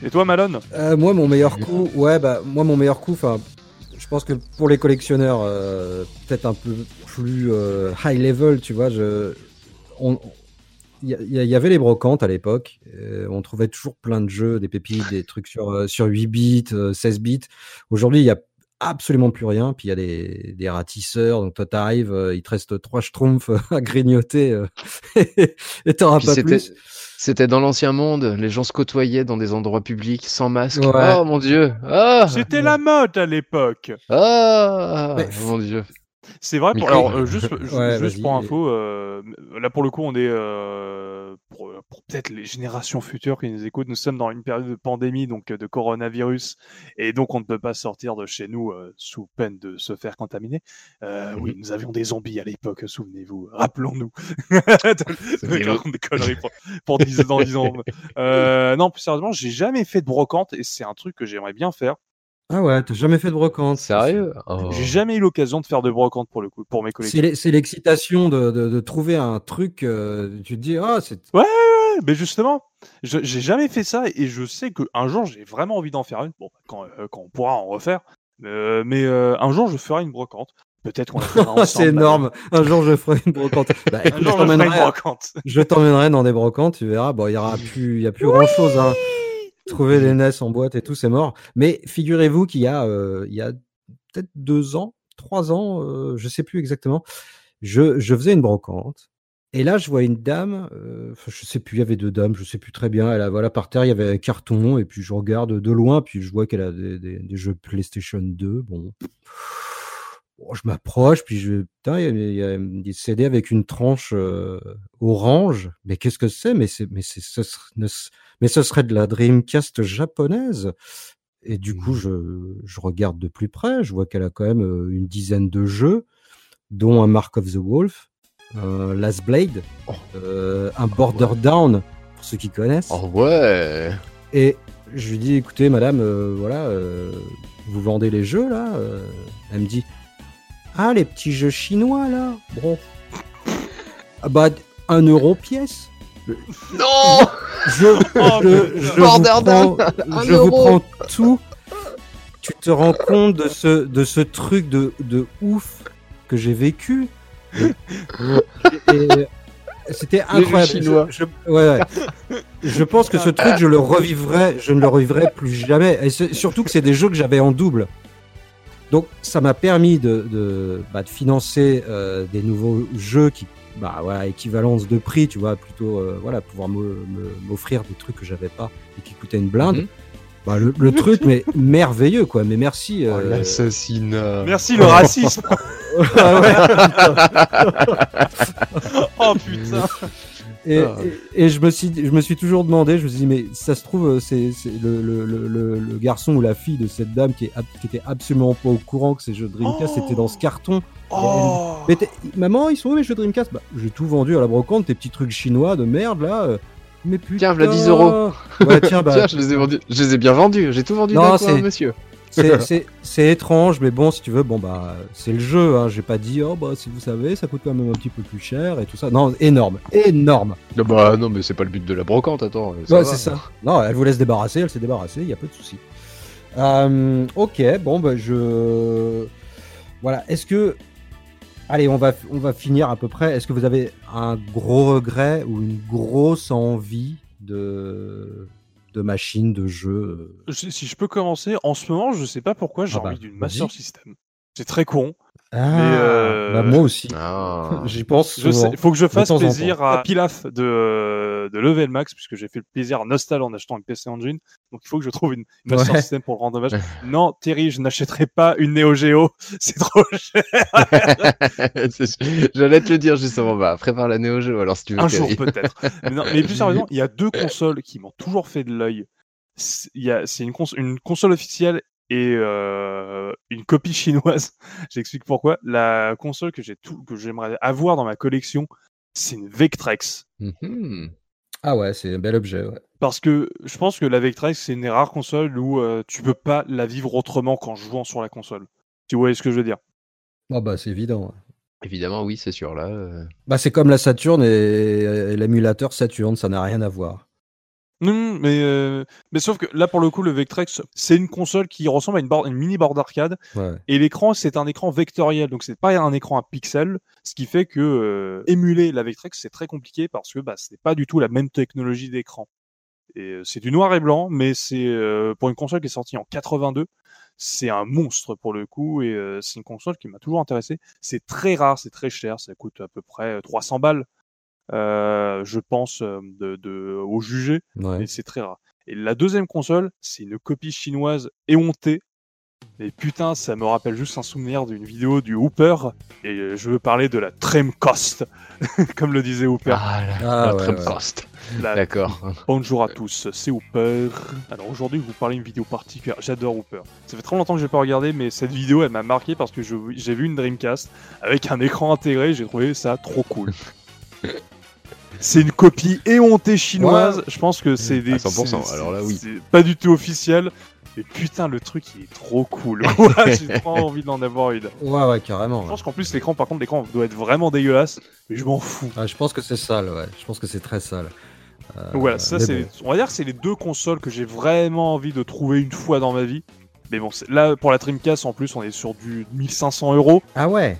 Et toi, Malone? Euh, moi, mon meilleur coup, ouais, bah, moi, mon meilleur coup, enfin, je pense que pour les collectionneurs, euh, peut-être un peu plus euh, high level, tu vois, je, on, il y, avait les brocantes à l'époque. euh, on trouvait toujours plein de jeux, des pépites, des trucs sur, euh, sur 8 bits, euh, 16 bits. Aujourd'hui, il y a absolument plus rien. Puis il y a des, des ratisseurs. Donc toi, t'arrives, euh, il te reste trois schtroumpfs *laughs* à grignoter euh, *laughs* et t'auras pas c'était- plus. C'était dans l'ancien monde, les gens se côtoyaient dans des endroits publics sans masque. Ouais. Oh mon dieu Ah C'était la mode à l'époque. Ah Mais- Mon dieu C'est vrai. Pour, alors, *laughs* euh, juste, Ouais, pour info, euh, là pour le coup, on est euh, pour, pour peut-être les générations futures qui nous écoutent. Nous sommes dans une période de pandémie, donc de coronavirus, et donc on ne peut pas sortir de chez nous euh, sous peine de se faire contaminer. Euh, Mhm. Oui, nous avions des zombies à l'époque. Souvenez-vous. Rappelons-nous. *laughs* des conneries pour, pour 10 dans 10 ans. *laughs* Euh, non, plus sérieusement, j'ai jamais fait de brocante et c'est un truc que j'aimerais bien faire. Ah ouais, t'as jamais fait de brocante. Sérieux? Oh. J'ai jamais eu l'occasion de faire de brocante pour le coup, pour mes collections. C'est l'e- c'est l'excitation de, de- de trouver un truc. euh, tu te dis, ah, c'est. Ouais, mais justement, j'ai jamais fait ça et je sais qu'un jour j'ai vraiment envie d'en faire une. Bon, quand, euh, quand on pourra en refaire. Euh, mais euh, un jour je ferai une brocante. Peut-être qu'on la fera *laughs* ensemble. c'est énorme. Un jour, je ferai une brocante. *laughs* Bah, Un jour je t'emmènerai- brocante. je t'emmènerai dans des brocantes, tu verras. Bon, il y aura *laughs* plus, il y a plus grand chose. Hein. Trouver les NES en boîte et tout, c'est mort. Mais figurez-vous qu'il y a, euh, il y a peut-être deux ans, trois ans, euh, je sais plus exactement. Je, je faisais une brocante. Et là, je vois une dame, euh, je sais plus, il y avait deux dames, je sais plus très bien. Elle a, voilà, par terre, il y avait un carton, et puis je regarde de loin, puis je vois qu'elle a des, des- des jeux PlayStation 2. Bon, Bon, je m'approche, puis je, putain, il y a, il y a des CD avec une tranche euh, orange. Mais qu'est-ce que c'est? Mais c'est, mais c'est, ce mais ce serait de la Dreamcast japonaise. Et du coup, je, je regarde de plus près. Je vois qu'elle a quand même euh, une dizaine de jeux, dont un Mark of the Wolf, un Last Blade, Oh. euh, un Border Down, pour ceux qui connaissent. Oh ouais Et je lui dis, écoutez, madame, euh, voilà, vous vendez les jeux là Elle me dit, ah, les petits jeux chinois là Bon. Ah bah, un euro pièce. Non Je, Oh, je, je vous prends, je vous tout. Tu te rends compte de ce, de ce truc de, de ouf que j'ai vécu? C'était incroyable. Je, je- ouais, ouais. Je pense que ce truc, je le revivrai, je ne le revivrai plus jamais. Et surtout que c'est des jeux que j'avais en double. Donc ça m'a permis de, de, bah, de financer euh, des nouveaux jeux qui, bah voilà, équivalence de prix, tu vois, plutôt euh, voilà, pouvoir m'offrir des trucs que j'avais pas et qui coûtaient une blinde. Mhm. Bah, le, le truc, *laughs* mais merveilleux quoi. Mais merci. Oh, euh, L'assassinat Merci le racisme. ah *laughs* ouais. *laughs* oh putain. Et, Ah. et, et je, me suis, je me suis toujours demandé, je me suis dit, mais ça se trouve, euh, c'est le, le, le, le- le garçon ou la fille de cette dame qui, est, ab- qui était absolument pas au courant que ces jeux Dreamcast Oh. étaient dans ce carton. Oh. Mais maman, ils sont où mes jeux Dreamcast? Bah, J'ai tout vendu à la brocante, tes petits trucs chinois de merde là. euh. Mais putain. Tiens, v'là 10 euros. Ouais, tiens, *laughs* bah, Tiens, je les ai vendus. Je les ai bien vendus. J'ai tout vendu Non, d'un hein, monsieur. *laughs* c'est- étrange, mais bon, si tu veux, bon bah, c'est le jeu. Hein. J'ai pas dit, oh bah, si vous savez, ça coûte quand même un petit peu plus cher et tout ça. Non, énorme, énorme. Non, bah non, mais c'est pas le but de la brocante, attends. ça Ouais, va. c'est ça. Non, elle voulait se débarrasser, elle s'est débarrassée, il n'y a pas de souci. Euh, ok, bon, bah, je. Voilà, est-ce que. Allez, on va, on va finir à peu près. Est-ce que vous avez un gros regret ou une grosse envie de, de machine, de jeu Je- Si je peux commencer, en ce moment, je sais pas pourquoi j'ai Ah bah, envie d'une. Master System. C'est très con. Ah, euh, bah, moi aussi. Ah. *laughs* J'y pense sais, faut que je fasse plaisir à Pilaf de, de Level Max, puisque j'ai fait le plaisir à Nostal en achetant une PC Engine. Donc il faut que je trouve une, une Master Ouais. System pour le rendre hommage. *laughs* non, Terry, je n'achèterai pas une Neo Geo. *laughs* C'est trop cher. J'allais te le dire justement. Bah, prépare la Neo Geo alors si tu veux. Un jour peut-être. Mais, non, mais plus sérieusement, il y a deux consoles qui m'ont toujours fait de l'œil. C'est il y a- c'est une, cons- une console officielle et euh, une copie chinoise. *laughs* J'explique pourquoi. La console que j'ai tout que j'aimerais avoir dans ma collection, c'est une Vectrex. Mhm. Ah ouais, c'est un bel objet. Ouais. Parce que je pense que la Vectrex, c'est une des rares consoles où euh, tu peux pas la vivre autrement qu'en jouant sur la console. Tu vois ce que je veux dire? Oh bah c'est évident. Évidemment, oui, c'est sûr. Là, euh. Bah c'est comme la Saturn et, et l'émulateur Saturn, ça n'a rien à voir. Non, mais, euh, mais sauf que là, pour le coup, le Vectrex, c'est une console qui ressemble à une, board- une mini board d'arcade. Ouais. Et l'écran, c'est un écran vectoriel. Donc, c'est pas un écran à pixels. Ce qui fait que euh, émuler la Vectrex, c'est très compliqué parce que bah, ce n'est pas du tout la même technologie d'écran. Et euh, c'est du noir et blanc, mais c'est euh, pour une console qui est sortie en 82. C'est un monstre pour le coup et euh, c'est une console qui m'a toujours intéressé. C'est très rare, c'est très cher, ça coûte à peu près euh, 300 balles, je pense, euh, de, de, au jugé Ouais. mais c'est très rare. Et la deuxième console, c'est une copie chinoise éhontée. Et putain, ça me rappelle juste un souvenir d'une vidéo du Hooper. Et euh, je veux parler de la Tremcost, *laughs* comme le disait Hooper. Ah, la, Ah, la ouais, D'accord. Bonjour à tous, c'est Hooper. Alors aujourd'hui, je vous parler d'une vidéo particulière. J'adore Hooper. Ça fait trop longtemps que je n'ai pas regardé, mais cette vidéo, elle m'a marqué parce que j'ai vu une Dreamcast avec un écran intégré. J'ai trouvé ça trop cool. *laughs* C'est une copie éhontée chinoise. Je pense que c'est des. À 100%, c'est- alors là, oui. C'est pas du tout officiel. Mais putain, le truc, il est trop cool. *laughs* Ouais, J'ai trop *laughs* envie d'en avoir une. Ouais, ouais, carrément. Je ouais. pense qu'en plus, l'écran, par contre, l'écran doit être vraiment dégueulasse. Mais je m'en fous. Ah, je pense que c'est sale, ouais. Je pense que c'est très sale. Euh, voilà, ça c'est, bon. on va dire que c'est les deux consoles que j'ai vraiment envie de trouver une fois dans ma vie. Mais bon, c'est- là pour la Dreamcast en plus, on est sur du 1500 euros. Ah ouais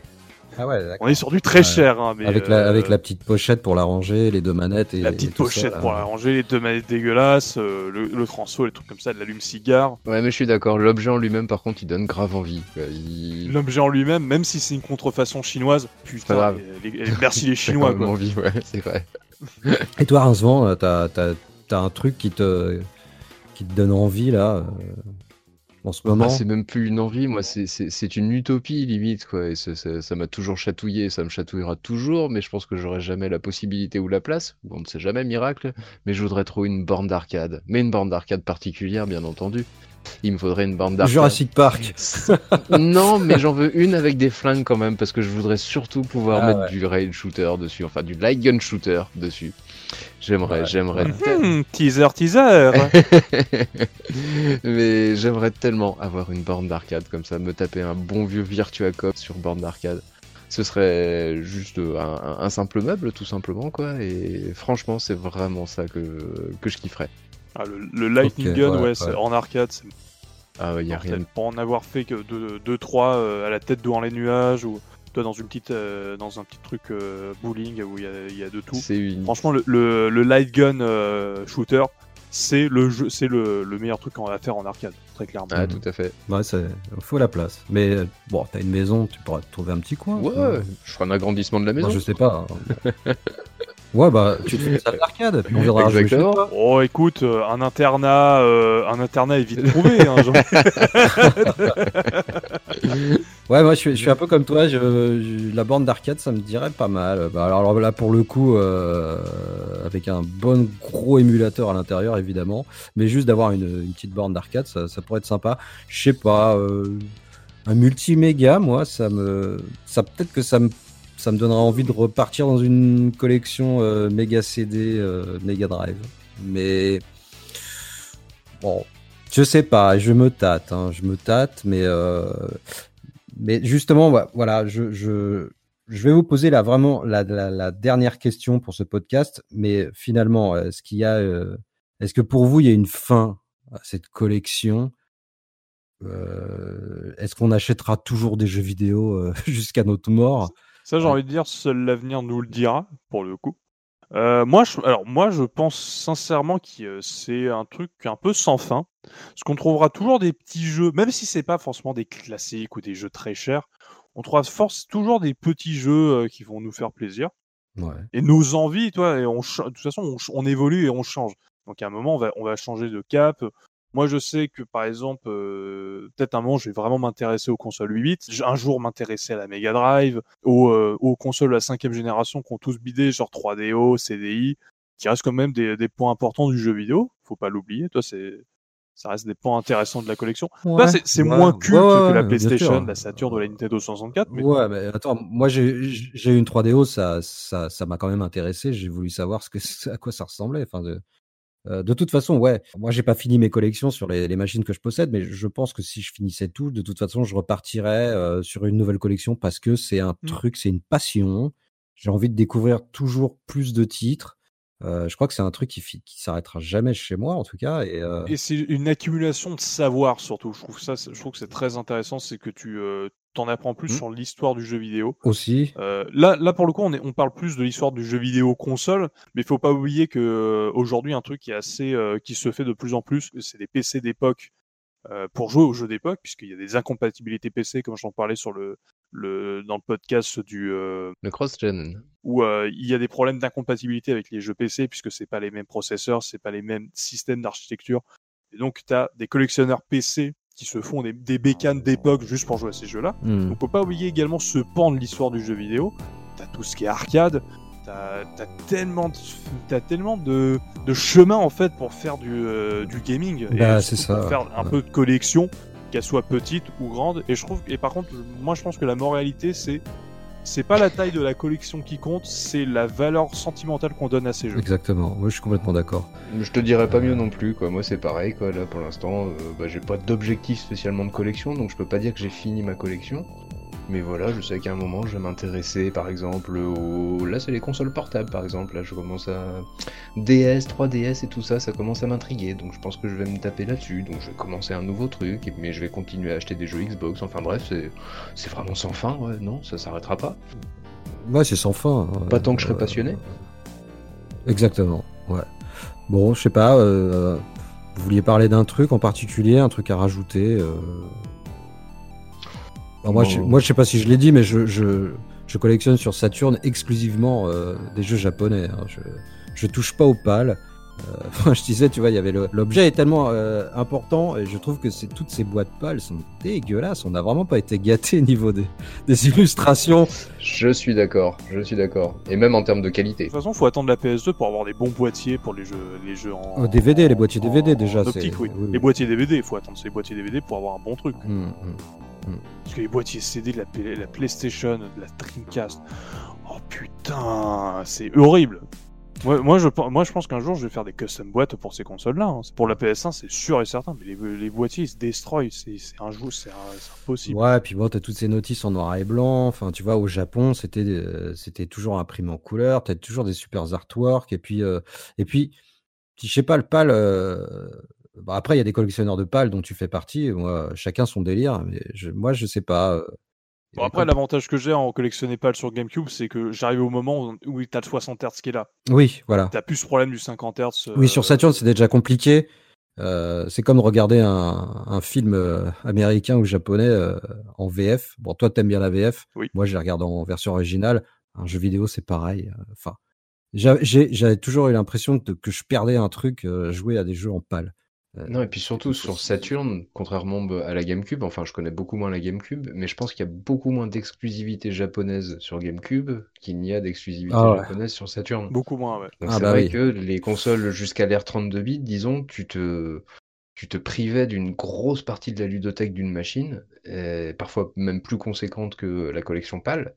Ah ouais. On est sur du très Ouais. cher. Hein, mais, Avec, la, euh, avec la petite pochette pour la ranger, les deux manettes et la et petite tout pochette pour la ranger, les deux manettes dégueulasses, euh, le, le transfo, les trucs comme ça, de l'allume-cigare. Ouais, mais je suis d'accord. L'objet en lui-même, par contre, il donne grave envie. Il... L'objet en lui-même, même si c'est une contrefaçon chinoise, putain, grave. les- les- merci les *laughs* Chinois quoi. envie, ouais, c'est vrai. Et toi, Rincevent, euh, t'as, t'as, t'as un truc qui te, qui te donne envie, là, euh, en ce moment Ah, c'est même plus une envie, moi, c'est- une utopie limite, quoi. Et ça m'a toujours chatouillé, ça me chatouillera toujours, mais je pense que j'aurai jamais la possibilité ou la place. On ne sait jamais, miracle. Mais je voudrais trop une borne d'arcade. Mais une borne d'arcade particulière, bien entendu. Il me faudrait une borne d'arcade. Jurassic Park *laughs* non, mais j'en veux une avec des flingues quand même, parce que je voudrais surtout pouvoir Ah mettre ouais. du rail shooter dessus, enfin du light gun shooter dessus. J'aimerais, Ouais. j'aimerais Hmm, teaser, teaser. *laughs* Mais j'aimerais tellement avoir une borne d'arcade comme ça, me taper un bon vieux Virtua Cop sur borne d'arcade. Ce serait juste un, simple meuble, tout simplement, quoi. Et franchement, c'est vraiment ça que, que je kifferais. Ah, le, le Lightning Gun, ouais, ouais, c'est- ouais. en arcade, c'est Ah ouais, y a rien. Pour en avoir fait que 2-3 à la tête devant les nuages ou toi dans une petite euh, dans un petit truc euh, bowling où il y a, il y a de tout. Une. Franchement, le, le, le light gun euh, shooter, c'est le jeu, c'est le, le meilleur truc qu'on va faire en arcade, très clairement. Ah, tout à fait. Ouais, c'est, faut la place. Mais euh, bon, t'as une maison, tu pourras te trouver un petit coin. Ouais, je ferai un agrandissement de la maison. moi, je sais pas. hein. *laughs* ouais, bah, tu te fais une salle d'arcade, puis on jouer chez Exactement. toi. Oh, écoute, euh, un internat, euh, un internat est vite trouvé. hein, genre. *laughs* Ouais, moi je suis, je suis un peu comme toi. Je, je- la borne d'arcade, ça me dirait pas mal. Bah, alors là, pour le coup, euh, avec un bon gros émulateur à l'intérieur, évidemment, mais juste d'avoir une, une petite borne d'arcade, ça, ça pourrait être sympa. Je sais pas, euh, un multiméga, moi, ça me, ça peut-être que ça me, ça me donnera envie de repartir dans une collection euh, méga CD, euh, Mega Drive. Mais bon, je sais pas, je me tâte, hein, je me tâte, mais euh, mais justement, voilà, je, je, je vais vous poser là vraiment la, dernière question pour ce podcast. Mais finalement, est-ce qu'il y a, euh, est-ce que pour vous, il y a une fin à cette collection? Euh, Est-ce qu'on achètera toujours des jeux vidéo euh, *laughs* jusqu'à notre mort? Ça, j'ai envie de dire, seul l'avenir nous le dira, pour le coup. Euh, moi, je, alors moi, je pense sincèrement que euh, c'est un truc un peu sans fin, parce qu'on trouvera toujours des petits jeux, même si c'est pas forcément des classiques ou des jeux très chers, on trouvera force toujours des petits jeux euh, qui vont nous faire plaisir. Ouais. Et nos envies, toi, et on, de toute façon, on, on évolue et on change. Donc à un moment, on va, on va changer de cap. Moi, je sais que par exemple, euh, peut-être un moment, je vais vraiment m'intéresser aux consoles 8 bits. Un jour, m'intéresser à la Mega Drive, aux, euh, aux consoles de la cinquième génération qui ont tous bidé, genre 3DO, CDI, qui restent quand même des, des points importants du jeu vidéo. Faut pas l'oublier. Toi, c'est ça reste des points intéressants de la collection. Bah, c'est c'est Ouais. moins culte Ouais, ouais, que la. PlayStation, la Saturn ou la Nintendo 64. Mais Ouais, mais attends, moi j'ai j'ai eu une 3DO, ça ça ça m'a quand même intéressé. J'ai voulu savoir ce que *laughs* à quoi ça ressemblait. Enfin, de- Euh, de toute façon, ouais, moi j'ai pas fini mes collections sur les, les, machines que je possède, mais je pense que si je finissais tout, de toute façon, je repartirais euh, sur une nouvelle collection parce que c'est un mmh. truc, c'est une passion. J'ai envie de découvrir toujours plus de titres. Euh, je crois que c'est un truc qui, qui s'arrêtera jamais chez moi, en tout cas. Et, euh... et c'est une accumulation de savoir surtout. Je trouve ça, je trouve que c'est très intéressant, c'est que tu euh, t'en apprends plus mmh. sur l'histoire du jeu vidéo. Aussi. Euh, là, là pour le coup, on, est, on parle plus de l'histoire du jeu vidéo console, mais il faut pas oublier que euh, aujourd'hui, un truc qui est assez, euh, qui se fait de plus en plus, c'est des PC d'époque euh, pour jouer aux jeux d'époque, puisqu'il y a des incompatibilités PC, comme j'en parlais sur le, le, dans le podcast du euh, le cross-gen où euh, il y a des problèmes d'incompatibilité avec les jeux PC puisque c'est pas les mêmes processeurs, c'est pas les mêmes systèmes d'architecture. Et donc tu as des collectionneurs PC qui se font des, des bécanes d'époque juste pour jouer à ces jeux-là. Mm. Donc faut pas oublier également ce pan de l'histoire du jeu vidéo. T'as tout ce qui est arcade, t'as as tellement de, as tellement de, de chemin en fait pour faire du, euh, du gaming bah, ça. pour faire un peu de collection qu'elle soit petite ou grande et je trouve et par contre moi je pense que la moralité c'est c'est pas la taille de la collection qui compte, c'est la valeur sentimentale qu'on donne à ces jeux. Exactement, moi je suis complètement d'accord. Je te dirais pas mieux non plus, quoi. Moi c'est pareil, quoi. Là pour l'instant, euh, bah, j'ai pas d'objectif spécialement de collection, donc je peux pas dire que j'ai fini ma collection. Mais voilà, je sais qu'à un moment, je vais m'intéresser, par exemple, aux... Là, c'est les consoles portables, par exemple. Là, je commence à... DS, 3DS et tout ça, ça commence à m'intriguer. Donc, je pense que je vais me taper là-dessus. Donc, je vais commencer un nouveau truc. Mais je vais continuer à acheter des jeux Xbox. Enfin, bref, c'est vraiment sans fin, ouais. Non, ça s'arrêtera pas. Ouais, c'est sans fin. Pas tant que je serai passionné. Exactement, ouais. Bon, je sais pas... Euh... Vous vouliez parler d'un truc en particulier, un truc à rajouter euh... Alors moi, bon. je, moi, je sais pas si je l'ai dit, mais je, je, je, collectionne sur Saturn exclusivement euh, des jeux japonais. Hein. Je, je touche pas aux pales. Euh, *laughs* je disais, tu vois, il y avait l'objet est tellement euh, important et je trouve que toutes ces boîtes pâles sont dégueulasses. On n'a vraiment pas été gâté au niveau des, des, illustrations. Je suis d'accord, je suis d'accord. Et même en termes de qualité. De toute façon, faut attendre la PS2 pour avoir des bons boîtiers pour les jeux, les jeux en. Oh, DVD, les boîtiers DVD en, déjà. En optique, oui. oui. Les boîtiers DVD, il faut attendre ces boîtiers DVD pour avoir un bon truc. Mmh, mmh. Parce que les boîtiers CD de la, la, PlayStation, de la Dreamcast, oh putain, c'est horrible. Moi, je, pense qu'un jour, je vais faire des custom boîtes pour ces consoles-là. Hein. Pour la PS1, c'est sûr et certain. Mais les, boîtiers, ils se destroy. C'est un jeu, c'est impossible. Ouais, puis bon, t'as toutes ces notices en noir et blanc. Enfin, tu vois, au Japon, c'était euh, toujours imprimé en couleur. T'as toujours des super artworks. Et puis, euh, et puis, je sais pas, le PAL. Euh, Bon, après, il y a des collectionneurs de pales dont tu fais partie. Moi, chacun son délire. Mais je, moi, je sais pas. euh, Bon, après, l'avantage que j'ai en collectionner pales sur GameCube, c'est que j'arrive au moment où t'as le 60 Hz qui est là. Oui, voilà. T'as plus ce problème du 50 Hz. Oui, sur Saturn, c'est déjà compliqué. Euh, c'est comme de regarder un, un film euh, américain ou japonais euh, en VF. Bon, toi, t'aimes bien la VF. Oui. Moi, je les regarde en version originale. Un jeu vidéo, c'est pareil. Enfin, j'avais toujours eu l'impression que, que, je perdais un truc euh, jouer à des jeux en pâle. Euh, non, et puis surtout sur Saturn, contrairement à la GameCube, enfin je connais beaucoup moins la GameCube, mais je pense qu'il y a beaucoup moins d'exclusivité japonaise sur GameCube qu'il n'y a d'exclusivité ah ouais. japonaise sur Saturn. Beaucoup moins, ouais. Donc Ah c'est bah vrai oui. que les consoles jusqu'à l'ère 32 bits, disons, tu te, tu te privais d'une grosse partie de la ludothèque d'une machine, et parfois même plus conséquente que la collection PAL,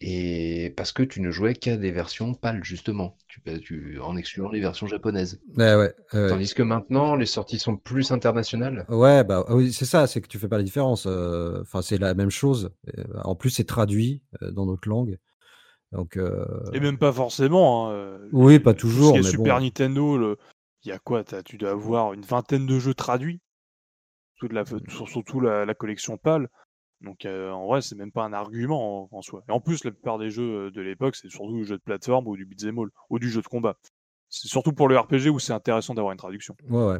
et parce que tu ne jouais qu'à des versions PAL, justement, tu, bah, tu, en excluant les versions japonaises. Ouais, ouais, ouais. Tandis que maintenant, les sorties sont plus internationales. Ouais, bah oui, c'est ça, c'est que tu fais pas la différence. euh, Enfin, c'est la même chose. Euh, En plus, c'est traduit euh, dans notre langue. Donc, euh, Et même pas forcément. Hein. Oui, pas toujours. Ce qui est mais Super bon. Nintendo, le... il y a quoi as, Tu dois avoir une vingtaine de jeux traduits? La... Surtout la, la collection PAL. Donc euh, en vrai, c'est même pas un argument en, en, soi. Et en plus, la plupart des jeux de l'époque, c'est surtout du jeu de plateforme ou du beat'em all, ou du jeu de combat. C'est surtout pour le RPG où c'est intéressant d'avoir une traduction. Ouais, ouais.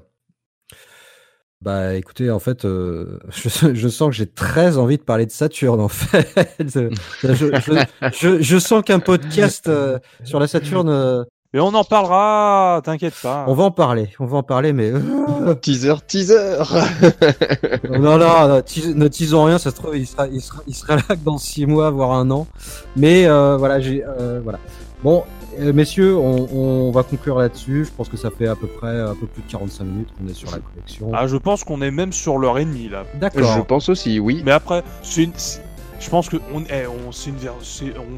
Bah écoutez, en fait, euh, *laughs* je, je, sens que j'ai très envie de parler de Saturne, en *laughs* fait. je, je, je, sens qu'un podcast *laughs* euh, sur la Saturne... Euh, mais on en parlera, t'inquiète pas. On va en parler, on va en parler, mais... *laughs* teaser, teaser *laughs* Non, non, non teas ne teasons rien, ça se trouve, il sera, il sera, il sera là que *laughs* dans six mois, voire un an. Mais euh, voilà, j'ai... voilà. Bon, euh, messieurs, on, on, va conclure là-dessus. Je pense que ça fait à peu près un peu plus de 45 minutes qu'on est sur la collection. Ah, je pense qu'on est même sur l'heure et demie là. D'accord. Je pense aussi, oui. Mais après, c'est une... Je pense que on, eh, on, une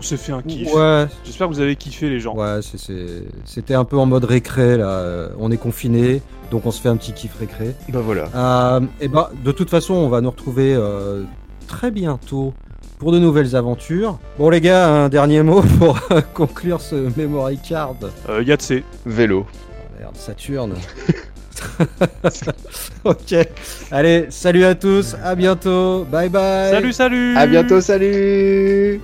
s'est fait un kiff. Ouais, J'espère que vous avez kiffé les gens. ouais, c'est- c'est- c'était un peu en mode récré là. euh, On est confiné, donc on se fait un petit kiff récré. Bah voilà. Euh, et ben, de toute façon, on va nous retrouver euh, très bientôt pour de nouvelles aventures. Bon les gars, un dernier mot *laughs* pour conclure ce memory card. Euh, Yatsé. Vélo. Oh, merde, Saturne. *laughs* *laughs* ok. Allez, salut à tous, à bientôt. Bye bye. Salut, salut À bientôt, salut